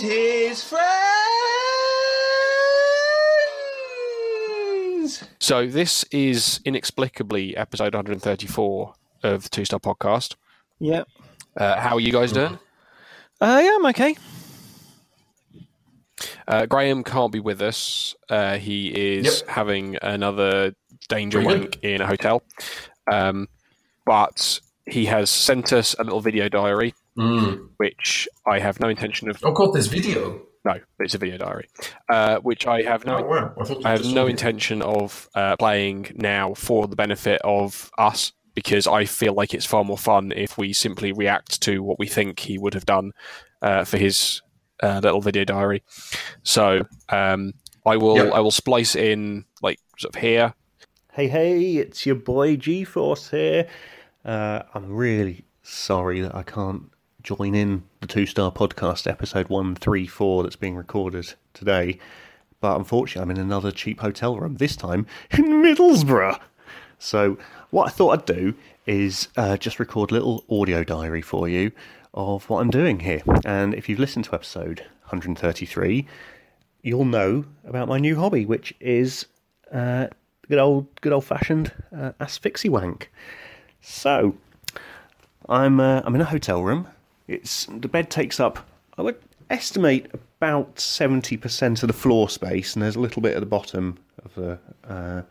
and his friends. So this is inexplicably episode 134 of the Two Star Podcast. Yep. Uh, how are you guys doing? Uh, yeah, I'm okay. Uh, Graham can't be with us. Uh, he is Yep. having another danger Very wank in a hotel. Um, but he has sent us a little video diary, Mm. which I have no intention of. Oh god, this video. No, it's a video diary, uh, which I have no Oh wow. I, I have no it. intention of uh, playing now for the benefit of us because I feel like it's far more fun if we simply react to what we think he would have done uh, for his uh, little video diary. So um, I will Yep. I will splice in like sort of here. Hey, hey, it's your boy G Force here. Uh, I'm really sorry that I can't join in the two star podcast episode 134 that's being recorded today. But unfortunately, I'm in another cheap hotel room, this time in Middlesbrough. So, what I thought I'd do is uh, just record a little audio diary for you of what I'm doing here. And if you've listened to episode 133, you'll know about my new hobby, which is uh, good old, good old fashioned uh, asphyxie wank. So, I'm uh, I'm in a hotel room. It's the bed takes up I would estimate about seventy percent of the floor space, and there's a little bit at the bottom of the uh,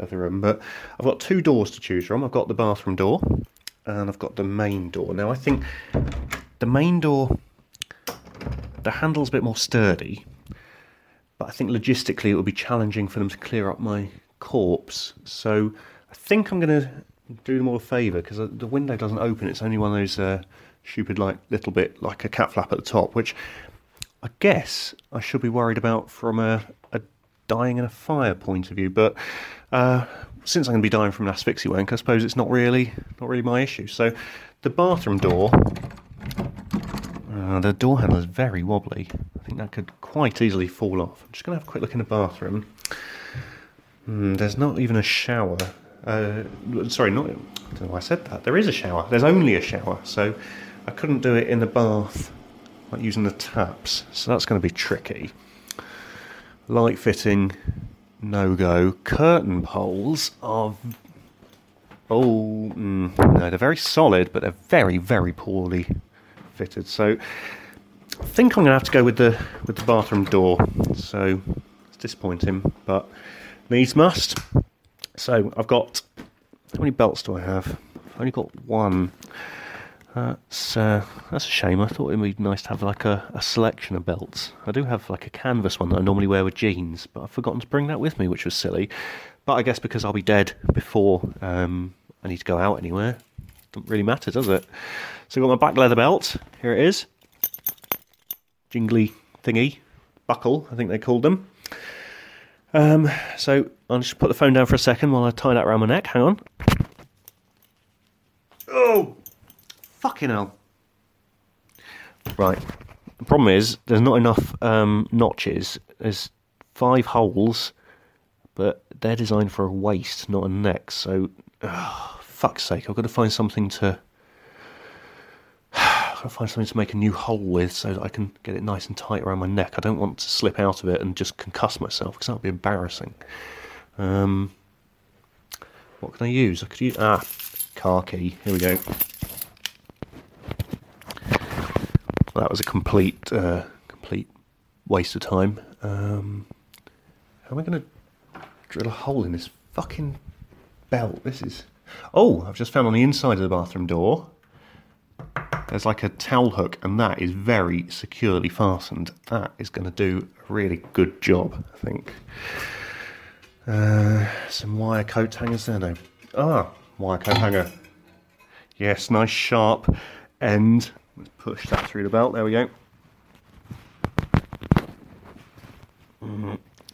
of the room. But I've got two doors to choose from. I've got the bathroom door, and I've got the main door. Now I think the main door, the handle's a bit more sturdy, but I think logistically it would be challenging for them to clear up my corpse. So I think I'm going to do them all a favour because the window doesn't open. It's only one of those uh, stupid, like little bit like a cat flap at the top, which I guess I should be worried about from a, a dying in a fire point of view. But uh, since I'm going to be dying from an asphyxie wank, I suppose it's not really not really my issue. So the bathroom door. Uh, the door handle is very wobbly. I think that could quite easily fall off. I'm just going to have a quick look in the bathroom. Hmm, there's not even a shower. Uh, sorry, not. I don't know why I said that. There is a shower. There's only a shower, so I couldn't do it in the bath, like using the taps. So that's going to be tricky. Light fitting, no go. Curtain poles are. Oh, mm, no, they're very solid, but they're very, very poorly fitted. So I think I'm going to have to go with the with the bathroom door. So it's disappointing, but needs must. So I've got how many belts do I have? I've only got one. That's uh, that's a shame. I thought it'd be nice to have like a, a selection of belts. I do have like a canvas one that I normally wear with jeans, but I've forgotten to bring that with me, which was silly. But I guess because I'll be dead before um, I need to go out anywhere, doesn't really matter, does it? So I've got my back leather belt. Here it is. Jingly thingy. Buckle, I think they called them. Um, so I'll just put the phone down for a second while I tie that around my neck. Hang on. Oh! Fucking hell. Right. The problem is, there's not enough um, notches. There's five holes, but they're designed for a waist, not a neck. So, oh, fuck's sake, I've got to find something to. Got to find something to make a new hole with so that I can get it nice and tight around my neck. I don't want to slip out of it and just concuss myself because that would be embarrassing. Um, what can I use? I could use ah, car key. Here we go. That was a complete, uh, complete waste of time. Um, how am I going to drill a hole in this fucking belt? This is. Oh, I've just found on the inside of the bathroom door. There's like a towel hook, and that is very securely fastened. That is going to do a really good job, I think. Uh, some wire coat hangers there, no. Ah, wire coat hanger. Yes, nice sharp end. Let's push that through the belt. There we go.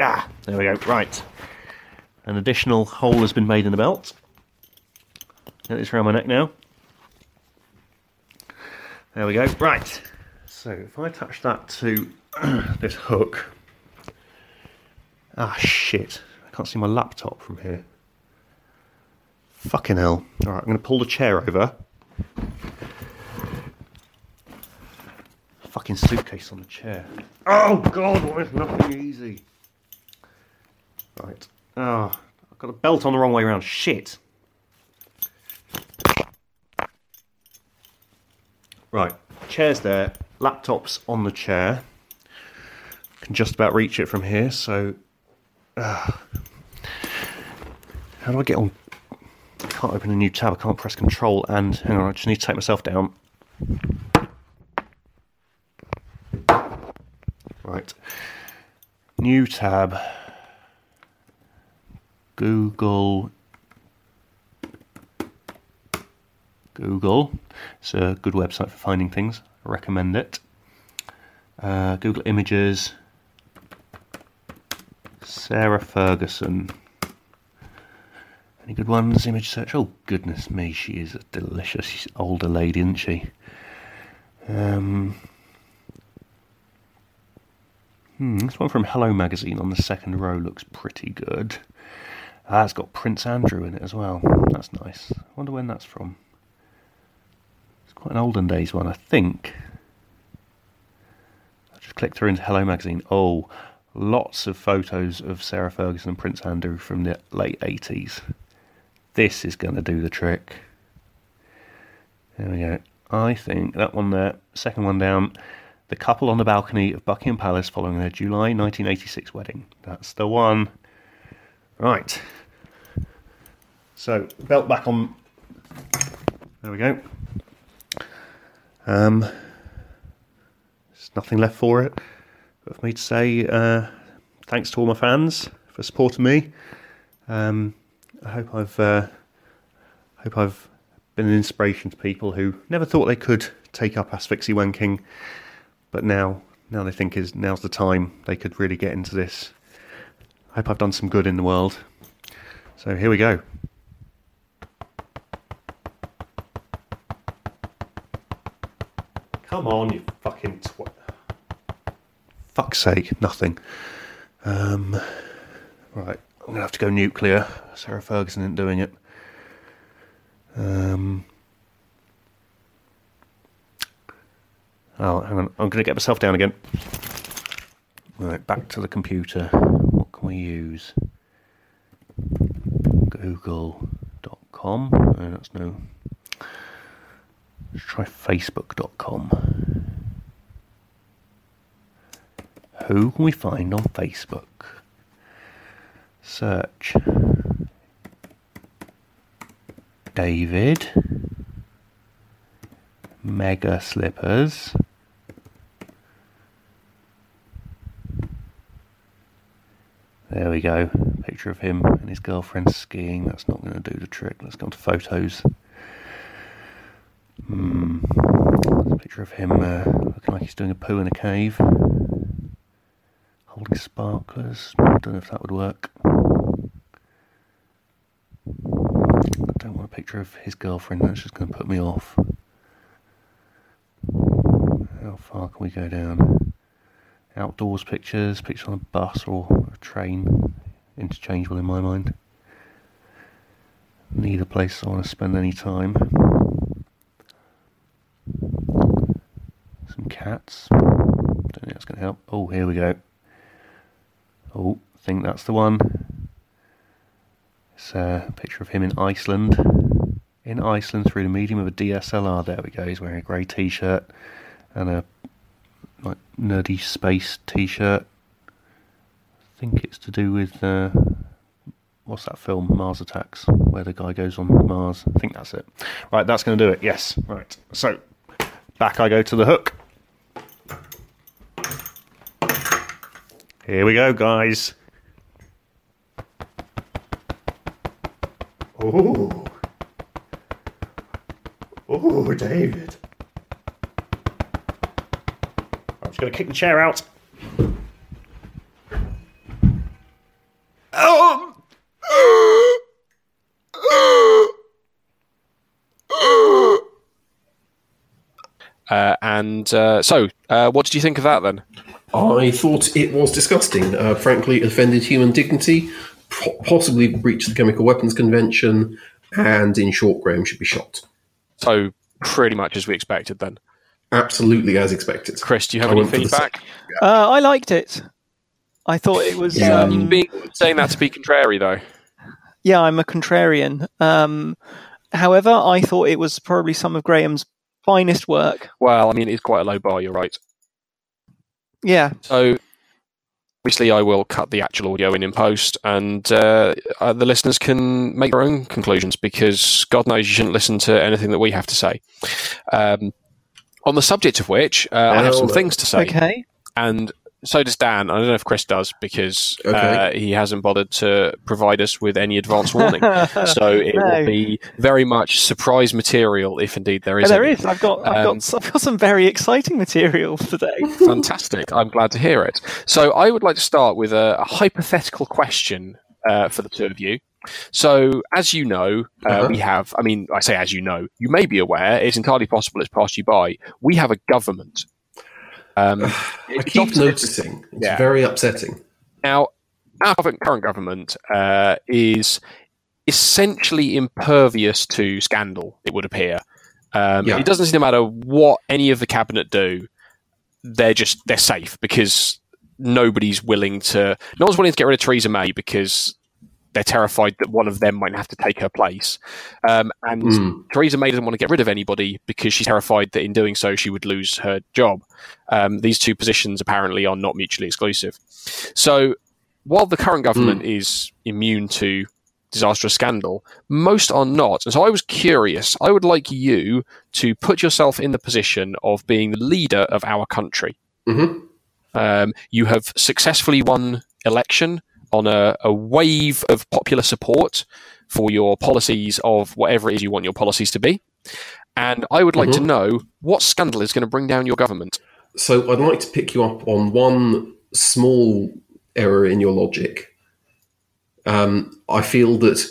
Ah, there we go. Right. An additional hole has been made in the belt. Get this around my neck now. There we go. Right. So if I attach that to this hook. Ah, shit. I can't see my laptop from here. Fucking hell. Alright, I'm going to pull the chair over. Fucking suitcase on the chair. Oh god, why is nothing easy? Right. Oh, I've got a belt on the wrong way around. Shit. Right, chair's there, laptop's on the chair. Can just about reach it from here, so. Uh, how do I get on? I can't open a new tab, I can't press control and. Hang on, I just need to take myself down. Right. New tab. Google. Google. It's a good website for finding things. I recommend it. Uh, Google Images. Sarah Ferguson. Any good ones? Image search. Oh goodness me, she is a delicious older lady, isn't she? Um, hmm, this one from Hello Magazine on the second row looks pretty good. Ah, it's got Prince Andrew in it as well. That's nice. I wonder when that's from. It's quite an olden days one, I think. I'll just click through into Hello Magazine. Oh, lots of photos of Sarah Ferguson and Prince Andrew from the late 80s. This is going to do the trick. There we go. I think that one there, second one down, the couple on the balcony of Buckingham Palace following their July 1986 wedding. That's the one. Right. So, belt back on. There we go. Um, there's nothing left for it but for me to say uh, thanks to all my fans for supporting me. Um, I hope I've uh, hope I've been an inspiration to people who never thought they could take up asphyxie wanking, but now now they think is now's the time they could really get into this. I hope I've done some good in the world. So here we go. Come on, you fucking twat. Fuck's sake, nothing. Um, right, I'm going to have to go nuclear. Sarah Ferguson isn't doing it. Um, oh, hang on. I'm going to get myself down again. Right, back to the computer. What can we use? Google.com. That's no. Let's try Facebook.com. Who can we find on Facebook? Search. David. Mega Slippers. There we go. Picture of him and his girlfriend skiing. That's not going to do the trick. Let's go on to photos. Hmm. Picture of him uh, looking like he's doing a poo in a cave. Holding sparklers. I don't know if that would work. I don't want a picture of his girlfriend. That's just going to put me off. How far can we go down? Outdoors pictures, pictures on a bus or a train, interchangeable in my mind. Neither place I want to spend any time. Some cats. Don't think that's going to help. Oh, here we go. Oh, I think that's the one. It's a picture of him in Iceland. In Iceland through the medium of a DSLR. There we go. He's wearing a grey t-shirt and a like nerdy space T-shirt. I think it's to do with uh, what's that film, Mars Attacks, where the guy goes on Mars. I think that's it. Right, that's going to do it. Yes. Right. So back I go to the hook. Here we go, guys. Oh. Oh, David. Just going to kick the chair out. Oh! Uh, and uh, so, uh, what did you think of that then? I thought it was disgusting. Uh, frankly, it offended human dignity, po- possibly breached the Chemical Weapons Convention, and in short, Graham should be shot. So, pretty much as we expected then. Absolutely as expected. Chris, do you have I any went for the feedback? Uh, I liked it. I thought it was. Yeah. um, You being, saying that to be contrary, though. yeah, I'm a contrarian. Um, however, I thought it was probably some of Graham's finest work. Well, I mean, it's quite a low bar. You're right. Yeah, So, obviously, I will cut the actual audio in in post, and uh, uh, the listeners can make their own conclusions because God knows you shouldn't listen to anything that we have to say. Um, on the subject of which, uh, I have some things to say, okay. and so does Dan. I don't know if Chris does because uh, he hasn't bothered to provide us with any advance warning. so it No. will be very much surprise material, if indeed there is. there any. is. I've got. I've Um, got. I've got some very exciting material today. Fantastic. I'm glad to hear it. So, I would like to start with a, a hypothetical question uh, for the two of you. So, as you know, uh, Uh-huh. we have, I mean, I say as you know, you may be aware, it's entirely possible it's passed you by. We have a government. Um, I keep noticing. It's Yeah. very upsetting. Now, our current current government uh, is essentially impervious to scandal, it would appear. Um, Yeah. It doesn't seem to matter what any of the cabinet do, they're just they're safe because nobody's willing to no one's willing to get rid of Theresa May because they're terrified that one of them might have to take her place. Um, and Mm. Theresa May doesn't want to get rid of anybody because she's terrified that in doing so she would lose her job. Um, these two positions apparently are not mutually exclusive. So while the current government is immune to disastrous scandal, most are not. And so I was curious. I would like you to put yourself in the position of being the leader of our country. Mhm. Um, you have successfully won election on a, a wave of popular support for your policies of whatever it is you want your policies to be. And I would like to Mhm. know what scandal is going to bring down your government. So I'd like to pick you up on one small error in your logic. Um, I feel that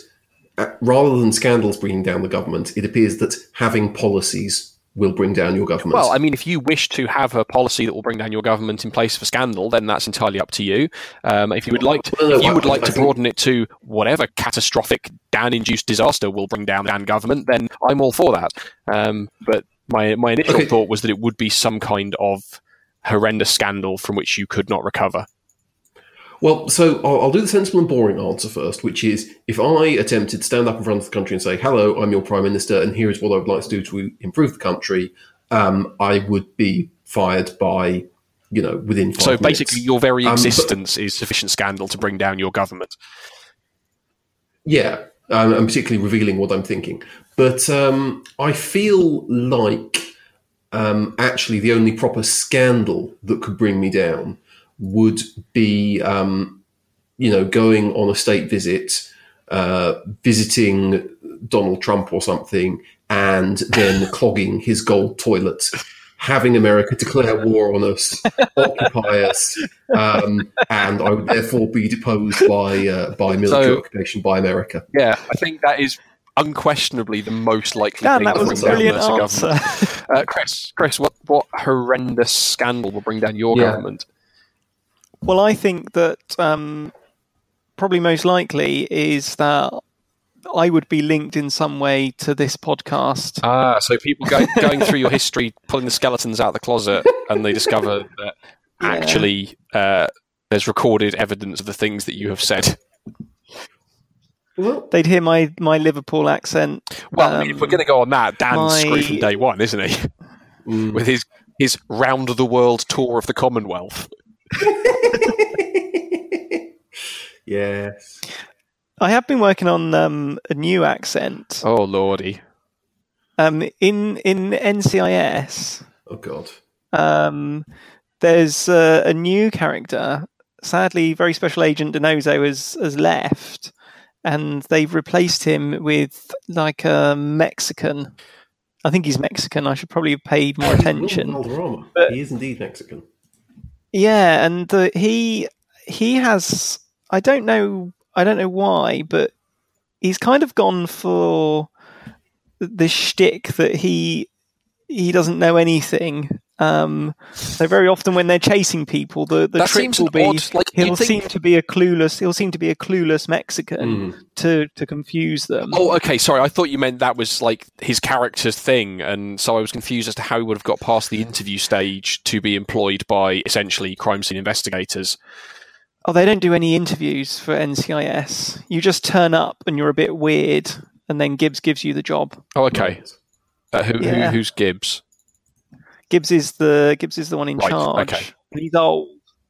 uh, rather than scandals bringing down the government, it appears that having policies will bring down your government. Well, I mean, if you wish to have a policy that will bring down your government in place for scandal, then that's entirely up to you. Um, if you would like, to, no, if you would like to broaden it to whatever catastrophic Dan-induced disaster will bring down Dan government, then I'm all for that. Um, but my my initial Okay. thought was that it would be some kind of horrendous scandal from which you could not recover. Well, so I'll, I'll do the sensible and boring answer first, which is if I attempted to stand up in front of the country and say, "Hello, I'm your prime minister, and here is what I would like to do to improve the country," um, I would be fired by, you know, within five So minutes. basically, your very Um, but- existence is sufficient scandal to bring down your government. Yeah, um, and particularly revealing what I'm thinking. But um, I feel like um, actually the only proper scandal that could bring me down would be, um, you know, going on a state visit, uh, visiting Donald Trump or something, and then clogging his gold toilet. Having America declare war on us, occupy us, um, and I would therefore be deposed by uh, by military So- occupation by America. Yeah, I think that is unquestionably the most likely Dan, thing that to was bring a down brilliant us answer. government. Uh, Chris, Chris, what what horrendous scandal will bring down your Yeah. government? Well, I think that um, probably most likely is that I would be linked in some way to this podcast. Ah, so people go, going through your history, pulling the skeletons out of the closet, and they discover that Yeah. actually uh, there's recorded evidence of the things that you have said. Well, They'd hear my, my Liverpool accent. Well, I mean, if Um, we're going to go on that, Dan's my- screwed from day one, isn't he? mm. With his his round the world tour of the Commonwealth. yes. I have been working on um, a new accent. Oh lordy! Um, in in NCIS, Oh God. um, there's uh, a new character. Sadly, very special agent DiNozzo has has left, and they've replaced him with like a Mexican. I think he's Mexican. I should probably have paid more attention. Valderrama. But- he is indeed Mexican. Yeah, and uh, he he has. I don't know. I don't know why, but he's kind of gone for the shtick that he he doesn't know anything, Um, so very often when they're chasing people, the, the That trick will be odd- like, he'll think- seem to be a clueless. He'll seem to be a clueless Mexican Mm. to to confuse them. Oh, okay. Sorry, I thought you meant that was like his character's thing, and so I was confused as to how he would have got past the interview stage to be employed by essentially crime scene investigators. Oh, they don't do any interviews for NCIS. You just turn up and you're a bit weird, and then Gibbs gives you the job. Oh, okay. Uh, who, Yeah. who, who's Gibbs? Gibbs is the Gibbs is the one in Right, charge. okay. He's old,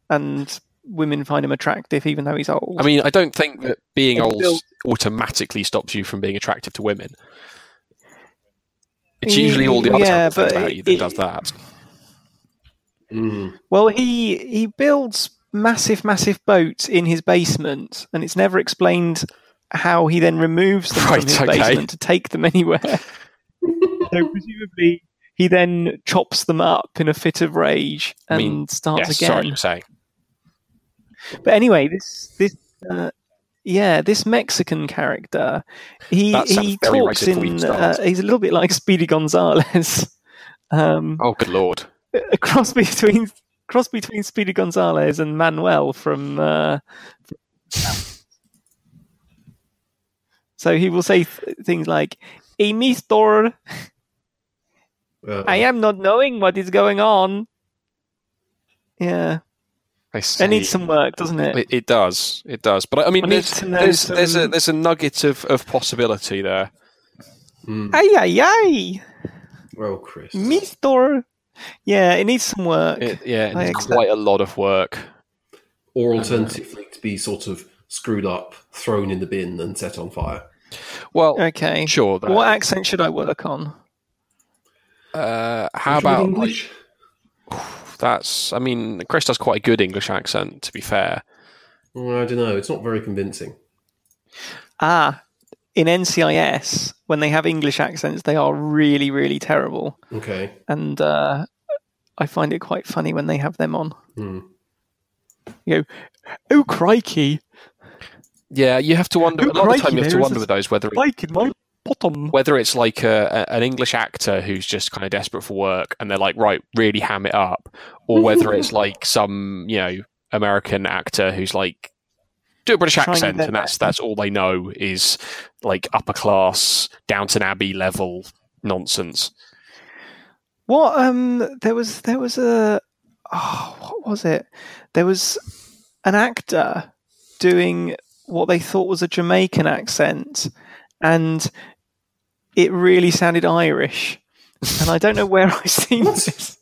and women find him attractive, even though he's old. I mean, I don't think that being It's old still- automatically stops you from being attractive to women. It's usually all the other yeah, terrible things about you that it- does that. Mm. well, he he builds massive, massive boats in his basement, and it's never explained how he then removes them Right, from his okay. basement to take them anywhere. so presumably. He then chops them up in a fit of rage I and mean, starts Yes, again. sorry. But anyway, this this uh, yeah, this Mexican character, he he talks racist before you in. Uh, he's a little bit like Speedy Gonzales, um, Oh, good lord. a cross between cross between Speedy Gonzales and Manuel from. Uh, so he will say th- things like, "Hey, Mister, Uh, I am not knowing what is going on." Yeah, I see. it needs some work, doesn't it? It, it does. It does. But I mean, I need there's, to know there's, there's a there's a nugget of, of possibility there. mm. Ay ay ay. Well, Chris. Mister. Yeah, it needs some work. It, yeah, I it's accept- quite a lot of work. Or alternatively, to be sort of screwed up, thrown in the bin, and set on fire. Well, okay. sure. That, What accent should I work on? Uh, how Should we do about English? that's? I mean, Chris does quite a good English accent. To be fair, Well, I don't know. It's not very convincing. Ah, in NCIS, when they have English accents, they are really, really terrible. Okay. And uh, I find it quite funny when they have them on. Hmm. You go, oh, crikey, yeah, you have to wonder. Oh, a lot of the time, you have to wonder a with those whether it, spike in my bottom. whether it's like a, a, an English actor who's just kind of desperate for work and they're like, right, really ham it up, or whether it's like some you know American actor who's like do a British accent and that's that's all they know is like upper class Downton Abbey level nonsense. What um there was there was a oh what was it? There was an actor doing what they thought was a Jamaican accent and it really sounded Irish. And I don't know where I've seen this.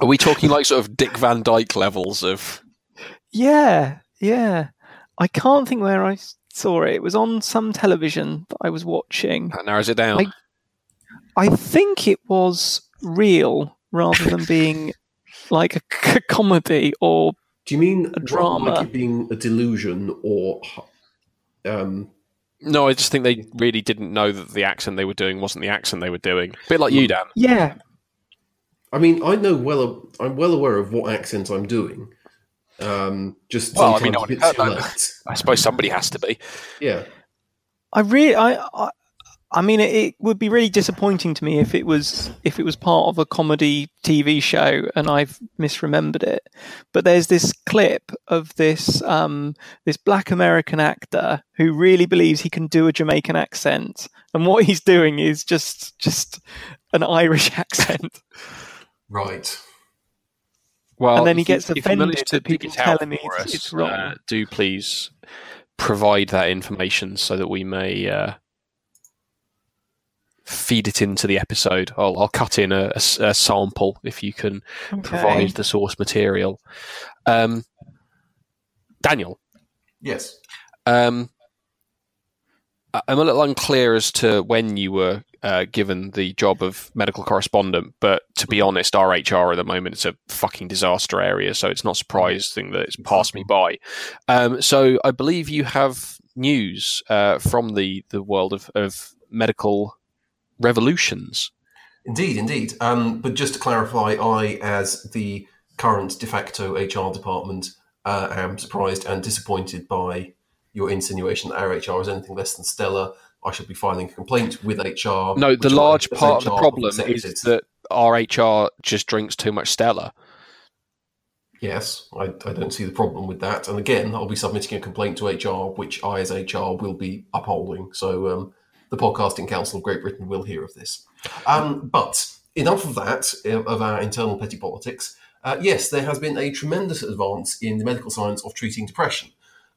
Are we talking like sort of Dick Van Dyke levels of? Yeah, yeah. I can't think where I saw it. It was on some television that I was watching. That narrows it down. I- I think it was real rather than being like a c- comedy or Do you mean A drama. like it being a delusion or um, no, I just think they really didn't know that the accent they were doing wasn't the accent they were doing. A bit like you, Dan. yeah I mean, I know well. I'm well aware of what accent I'm doing. Um, just Well, I mean, no one- bit no, too no. late. I suppose somebody has to be. Yeah. I really I, I I mean it, would be really disappointing to me if it was if it was part of a comedy TV show and I've misremembered it. But there's this clip of this um this black American actor who really believes he can do a Jamaican accent and what he's doing is just just an Irish accent. Right. Well, And then he gets you offended that people dig it out tell him it's- us, it's wrong. Uh, do please provide that information so that we may uh, feed it into the episode. I'll, I'll cut in a sample if you can provide the source material. Um, Daniel, Yes. um, I- I'm a little unclear as to when you were uh, given the job of medical correspondent, but to be honest, RHR at the moment is a fucking disaster area, so it's not surprising that it's passed me by. Um, so I believe you have news uh, from the, the world of, of medical revolutions. Indeed, indeed. Um, but just to clarify, I, as the current de facto HR department, uh, am surprised and disappointed by your insinuation that our HR is anything less than stellar. I should be filing a complaint with HR. No, the large part of the problem is that our HR just drinks too much Stella. Yes, I, I don't see the problem with that. And again, I'll be submitting a complaint to HR, which I, as HR, will be upholding. So um, the Podcasting Council of Great Britain will hear of this. Um, but enough of that, uh, of our internal petty politics. Uh, yes, there has been a tremendous advance in the medical science of treating depression,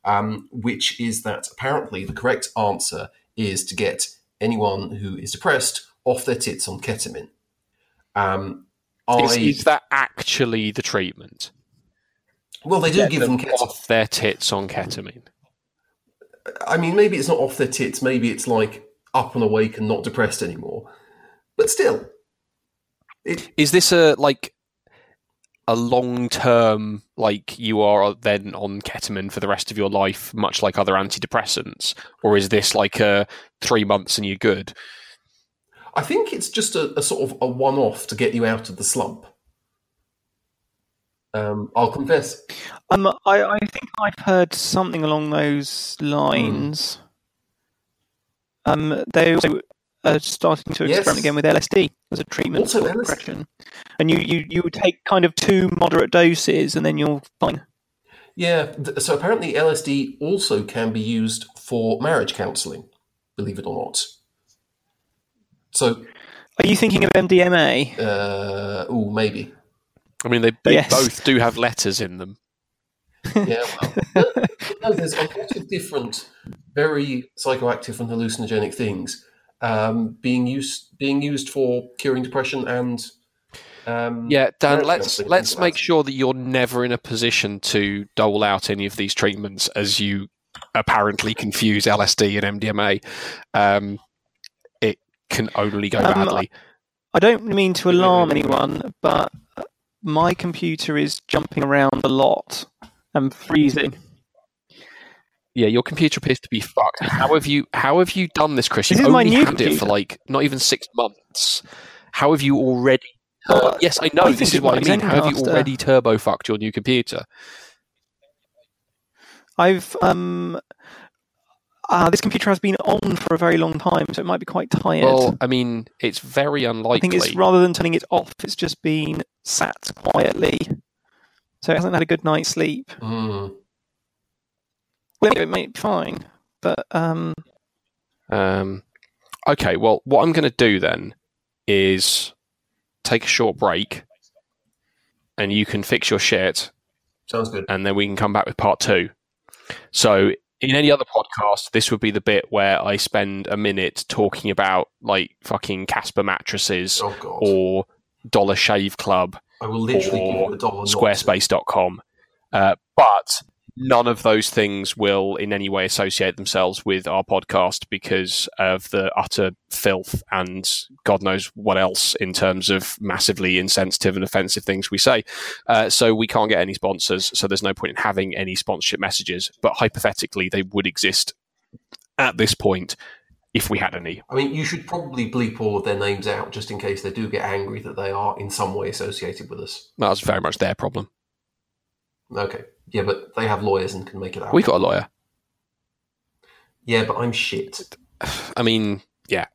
um, which is that apparently the correct answer is to get anyone who is depressed off their tits on ketamine. Um, Is, I, is that actually the treatment? well, they do Get give them them ketamine. off their tits on ketamine. I mean, maybe it's not off their tits. Maybe it's like up and awake and not depressed anymore. But still, it, Is this a like a long term like you are then on ketamine for the rest of your life, much like other antidepressants, or is this like a three months and you're good? I think it's just a, a sort of a one-off to get you out of the slump. Um, I'll confess. Um, I, I think I've heard something along those lines. Um, they also are starting to Yes. experiment again with LSD as a treatment Also for LSD. depression, and you, you you take kind of two moderate doses, and then you're fine. Yeah. So apparently, LSD also can be used for marriage counselling. Believe it or not. So, Are you thinking of MDMA? uh, oh, maybe. I mean, they, they Yes. both do have letters in them. Yeah, well, no, there's a lot of different, very psychoactive and hallucinogenic things um, being used being used for curing depression and um, Yeah, Dan. Let's let's make sure that you're never in a position to dole out any of these treatments as you apparently confuse LSD and MDMA. Um, it can only go Um, badly. I don't mean to alarm anyone, but my computer is jumping around a lot and freezing. Yeah, your computer appears to be fucked. How have you? How have you done this, Chris? This You've is my only new had it for like not even six months. How have you already? Uh, yes, I know. This is it what I mean. How have you already turbo fucked your new computer? I've um, uh, this computer has been on for a very long time, so it might be quite tired. Well, I mean, it's very unlikely. I think it's rather than turning it off, it's just been sat quietly, so it hasn't had a good night's sleep. Mm. Well, it might be fine, but um, Um, okay, well, what I'm going to do then is take a short break, and you can fix your shit, Sounds good. and then we can come back with part two. So, in any other podcast, this would be the bit where I spend a minute talking about like fucking Casper mattresses Oh god, or Dollar Shave Club I will literally give or you a dollar. squarespace.com. Uh, but none of those things will in any way associate themselves with our podcast because of the utter filth and God knows what else in terms of massively insensitive and offensive things we say. Uh, so we can't get any sponsors, so there's no point in having any sponsorship messages. But hypothetically, they would exist at this point if we had any. I mean, you should probably bleep all of their names out just in case they do get angry that they are in some way associated with us. That's very much their problem. Okay. Yeah, but they have lawyers and can make it out. We've got a lawyer. Yeah, but I'm shit. I mean, yeah,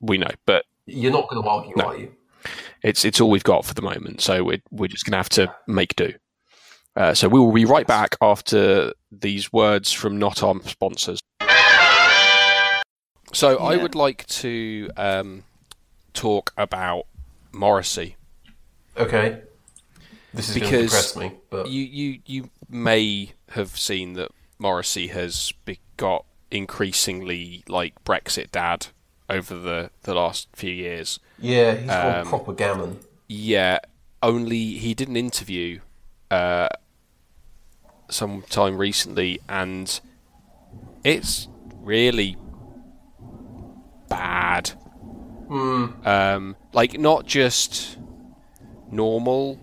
we know, but You're not going to argue, No. are you? It's it's all we've got for the moment, so we're we're just going to have to make do. Uh, so we will be right back after these words from not our sponsors. So I would like to um, talk about Morrissey. Okay. This is going to Because depress me, but You you you may have seen that Morrissey has got increasingly like Brexit dad over the the last few years. yeah, he's um, proper gammon. Yeah, only he did an interview uh, sometime recently, and it's really bad. Um, like not just normal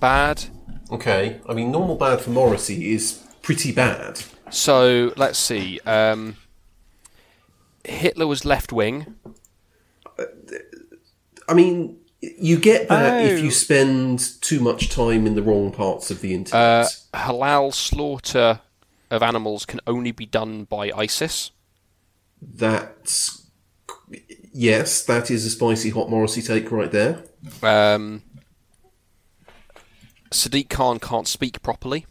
bad. Okay. I mean, normal bad for Morrissey is pretty bad. So let's see. Um, Hitler was left wing. I mean, you get that if Oh. you spend too much time in the wrong parts of the Uh, internet. halal slaughter of animals can only be done by ISIS. That's yes, that is a spicy hot Morrissey take right there. Um, Sadiq Khan can't speak properly.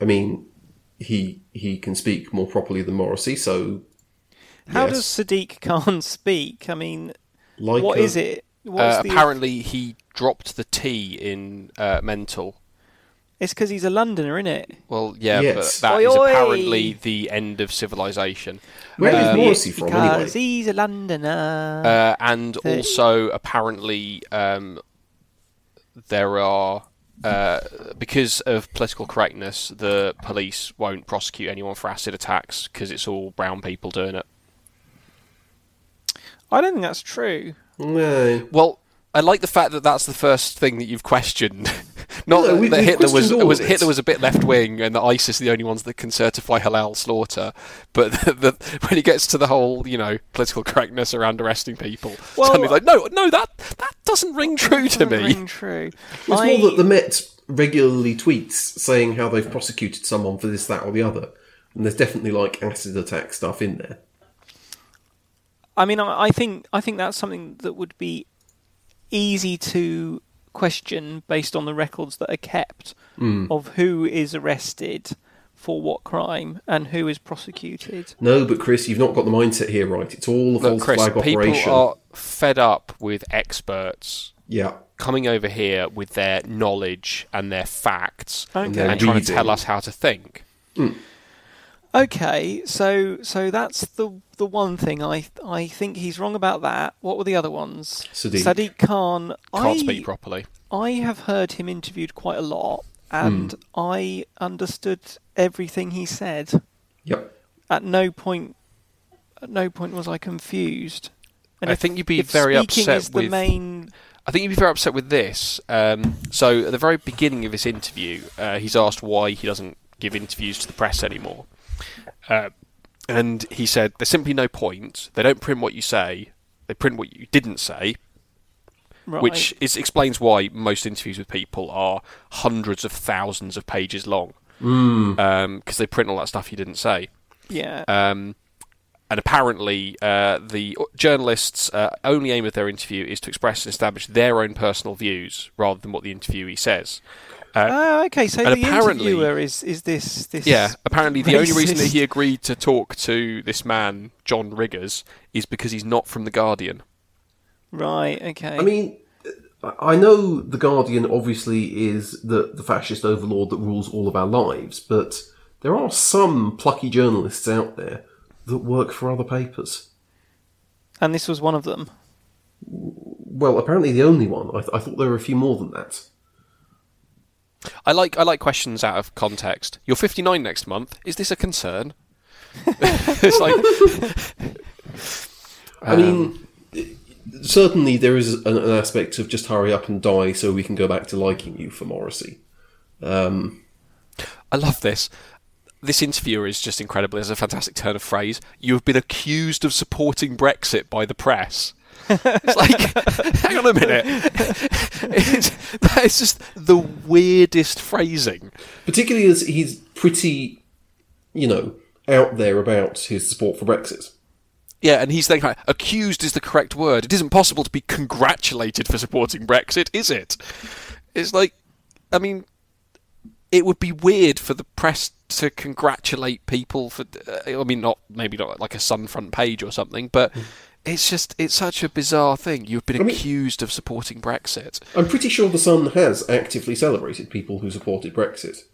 I mean, he he can speak more properly than Morrissey, so How yes. does Sadiq Khan speak? I mean, like what a- is it? What's Uh, the- apparently, he dropped the T in uh, mental. It's because he's a Londoner, isn't it? Well, yeah, Yes. but that Oi, is oi. apparently the end of civilization. Where is Um, Morrissey from because anyway? he's a Londoner. Uh, and The- also, apparently, um, there are uh, because of political correctness, the police won't prosecute anyone for acid attacks because it's all brown people doing it. I don't think that's true. No. Well, I like the fact that that's the first thing that you've questioned. Not No, that, we- that Hitler was, was. Hitler was a bit left wing and that ISIS are the only ones that can certify halal slaughter, but the, the, when he gets to the whole you know political correctness around arresting people, Well, suddenly like no no that that doesn't ring true to Doesn't me. ring true. It's I- more that the Met regularly tweets saying how they've prosecuted someone for this, that, or the other, and there's definitely like acid attack stuff in there. I mean, I, I think I think that's something that would be easy to question based on the records that are kept Hmm. of who is arrested for what crime and who is prosecuted. No, but Chris, you've not got the mindset here right. It's all a Look, false Chris, flag people operation. are fed up with experts Yeah. coming over here with their knowledge and their facts And Okay. their and trying to tell us how to think. Okay, so so that's the the one thing I I think he's wrong about that. What were the other ones? Sadiq. Sadiq Khan. Can't I, speak properly. I have heard him interviewed quite a lot, and I understood everything he said. Yep. At no point, at no point was I confused. And I if- think you'd be if very speaking upset is the with- main. I think you'd be very upset with this. Um, so, at the very beginning of this interview, uh, he's asked why he doesn't give interviews to the press anymore. Uh, and he said, There's simply no point. They don't print what you say, they print what you didn't say, Right. which is, explains why most interviews with people are hundreds of thousands of pages long. Because they print all that stuff you didn't say. yeah. Um, and apparently, uh, the journalists' uh, only aim of their interview is to express and establish their own personal views rather than what the interviewee says. Uh, oh, okay. So the apparently- interviewer is is this this. Yeah, apparently, the only reason that he agreed to talk to this man, John Riggers, is because he's not from The Guardian. Right. Okay. I mean, I know the Guardian obviously is the the fascist overlord that rules all of our lives, but there are some plucky journalists out there that work for other papers. and this was one of them. Well, apparently the only one. I, th- I thought there were a few more than that. I like I like questions out of context. You're 59 next month. Is this a concern? it's like I mean, certainly there is an, an aspect of just hurry up and die so we can go back to liking you for Morrissey. Um, I love this. This interviewer is just incredible. There's a fantastic turn of phrase. You have been accused of supporting Brexit by the press. It's like, hang on a minute. It's, that is just the weirdest phrasing. particularly as he's pretty, you know, out there about his support for Brexit. Yeah, and he's kind accused is the correct word. It isn't possible to be congratulated for supporting Brexit, is it? It's like, I mean, it would be weird for the press to congratulate people for. Uh, I mean, not maybe not like a Sun front page or something, but it's just it's such a bizarre thing. You've been I mean- accused of supporting Brexit. I'm pretty sure the Sun has actively celebrated people who supported Brexit.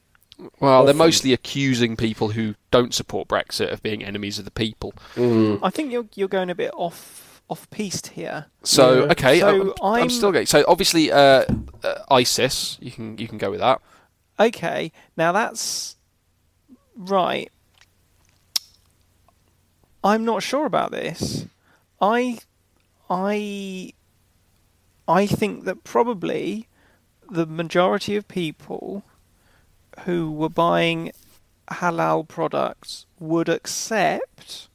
Well, they're mostly accusing people who don't support Brexit of being enemies of the people. I think you're you're going a bit off off piste here. So Yeah. okay, So I'm, I'm I'm- still going. So obviously, uh, uh, ISIS. You can you can go with that. Okay, now that's right. I'm not sure about this. I I I think that probably the majority of people who were buying halal products would accept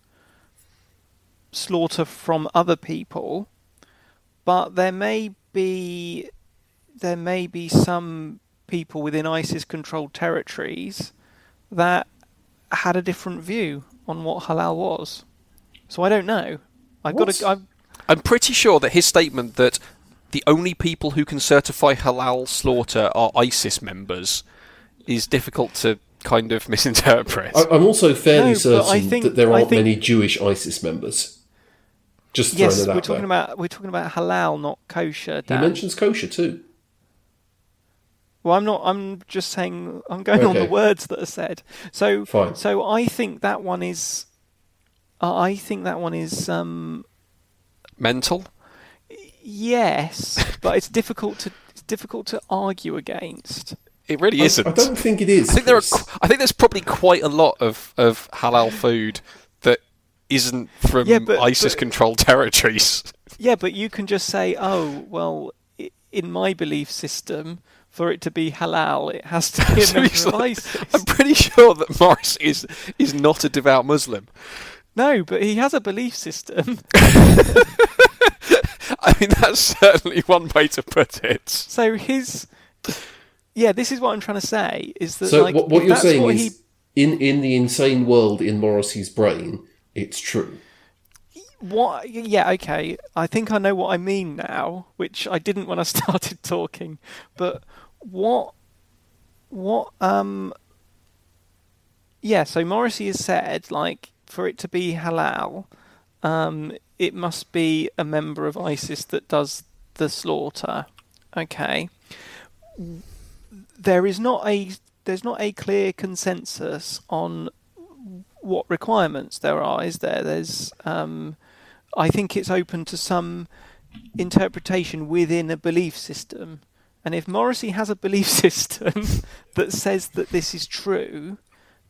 slaughter from other people, but there may be there may be some people within ISIS controlled territories that had a different view on what halal was. So I don't know. I got What? to. I, I'm pretty sure that his statement that the only people who can certify halal slaughter are ISIS members is difficult to kind of misinterpret. I, I'm also fairly No, certain think- that there aren't think- many Jewish ISIS members. Just throwing Yes, it out we're talking there. about we're talking about halal, not kosher. He mentions kosher too. Well, I'm not. I'm just saying. I'm going on the words that are said. So, Fine. so I think that one is. Uh, I think that one is. Um, Mental? yes, but it's difficult to. It's difficult to argue against. It really I, isn't. I don't think it is. I think there are. I think there's probably quite a lot of, of halal food that isn't from Yeah, but- ISIS-controlled territories. Yeah, but you can just say, "Oh, well, in my belief system, for it to be halal, it has to be a member of ISIS." I'm pretty sure that Morris is is not a devout Muslim. No, but he has a belief system. I mean, that's certainly one way to put it. So his. Yeah, this is what I'm trying to say. Is that So like what, what you're saying what is, in in the insane world in Morrissey's brain, it's true. What? Yeah, okay. I think I know what I mean now, which I didn't when I started talking. But what? What? Um. Yeah. So Morrissey has said, like, for it to be halal, um, it must be a member of ISIS that does the slaughter. Okay. There is not a there's not a clear consensus on what requirements there are, is there? There's, um, I think it's open to some interpretation within a belief system. And if Morrissey has a belief system that says that this is true,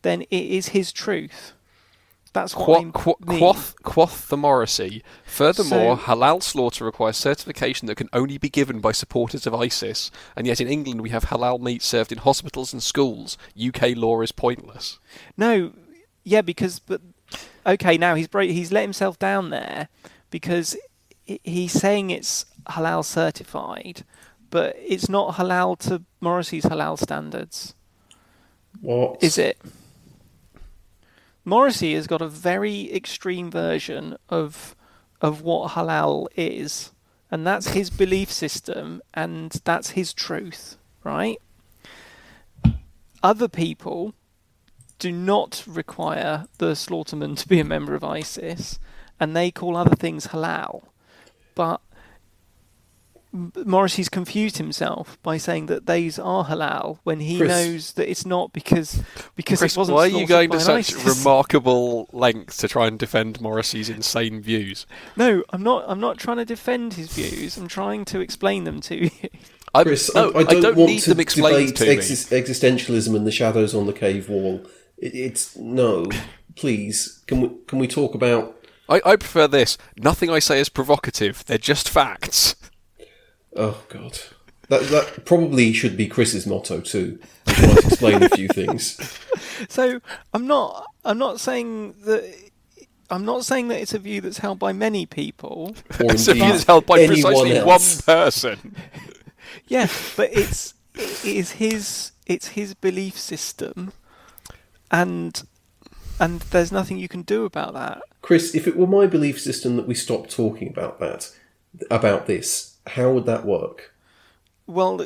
then it is his truth. That's what I Quoth, quoth, quoth, quoth the Morrissey. Furthermore, So- halal slaughter requires certification that can only be given by supporters of ISIS, and yet in England we have halal meat served in hospitals and schools. UK law is pointless. No, yeah, because but okay, now he's bro- he's let himself down there because he's saying it's halal certified, but it's not halal to Morrissey's halal standards, What is it? Morrissey has got a very extreme version of of what halal is, and that's his belief system, and that's his truth, right? Other people do not require the slaughterman to be a member of ISIS, and they call other things halal. But Morrissey's confused himself by saying that these are halal when he Chris. knows that it's not because because Chris, it wasn't why are you going to such ISIS. remarkable lengths to try and defend Morrissey's insane views? No, I'm not. I'm not trying to defend his views. I'm trying to explain them to you. I, Chris, no, I, I don't, want need to them explained debate to me. existentialism and the shadows on the cave wall. It, it's no, please. Can we can we talk about? I, I prefer this. Nothing I say is provocative. They're just facts. Oh God, that that probably should be Chris's motto too. He might explain a few things. So I'm not. I'm not saying that. I'm not saying that it's a view that's held by many people. Or It's a view that's held by anyone precisely one person. Yeah, but it's it is his it's his belief system, and and there's nothing you can do about that. Chris, if it were my belief system that we stopped talking about that, about this, how would that work? Well,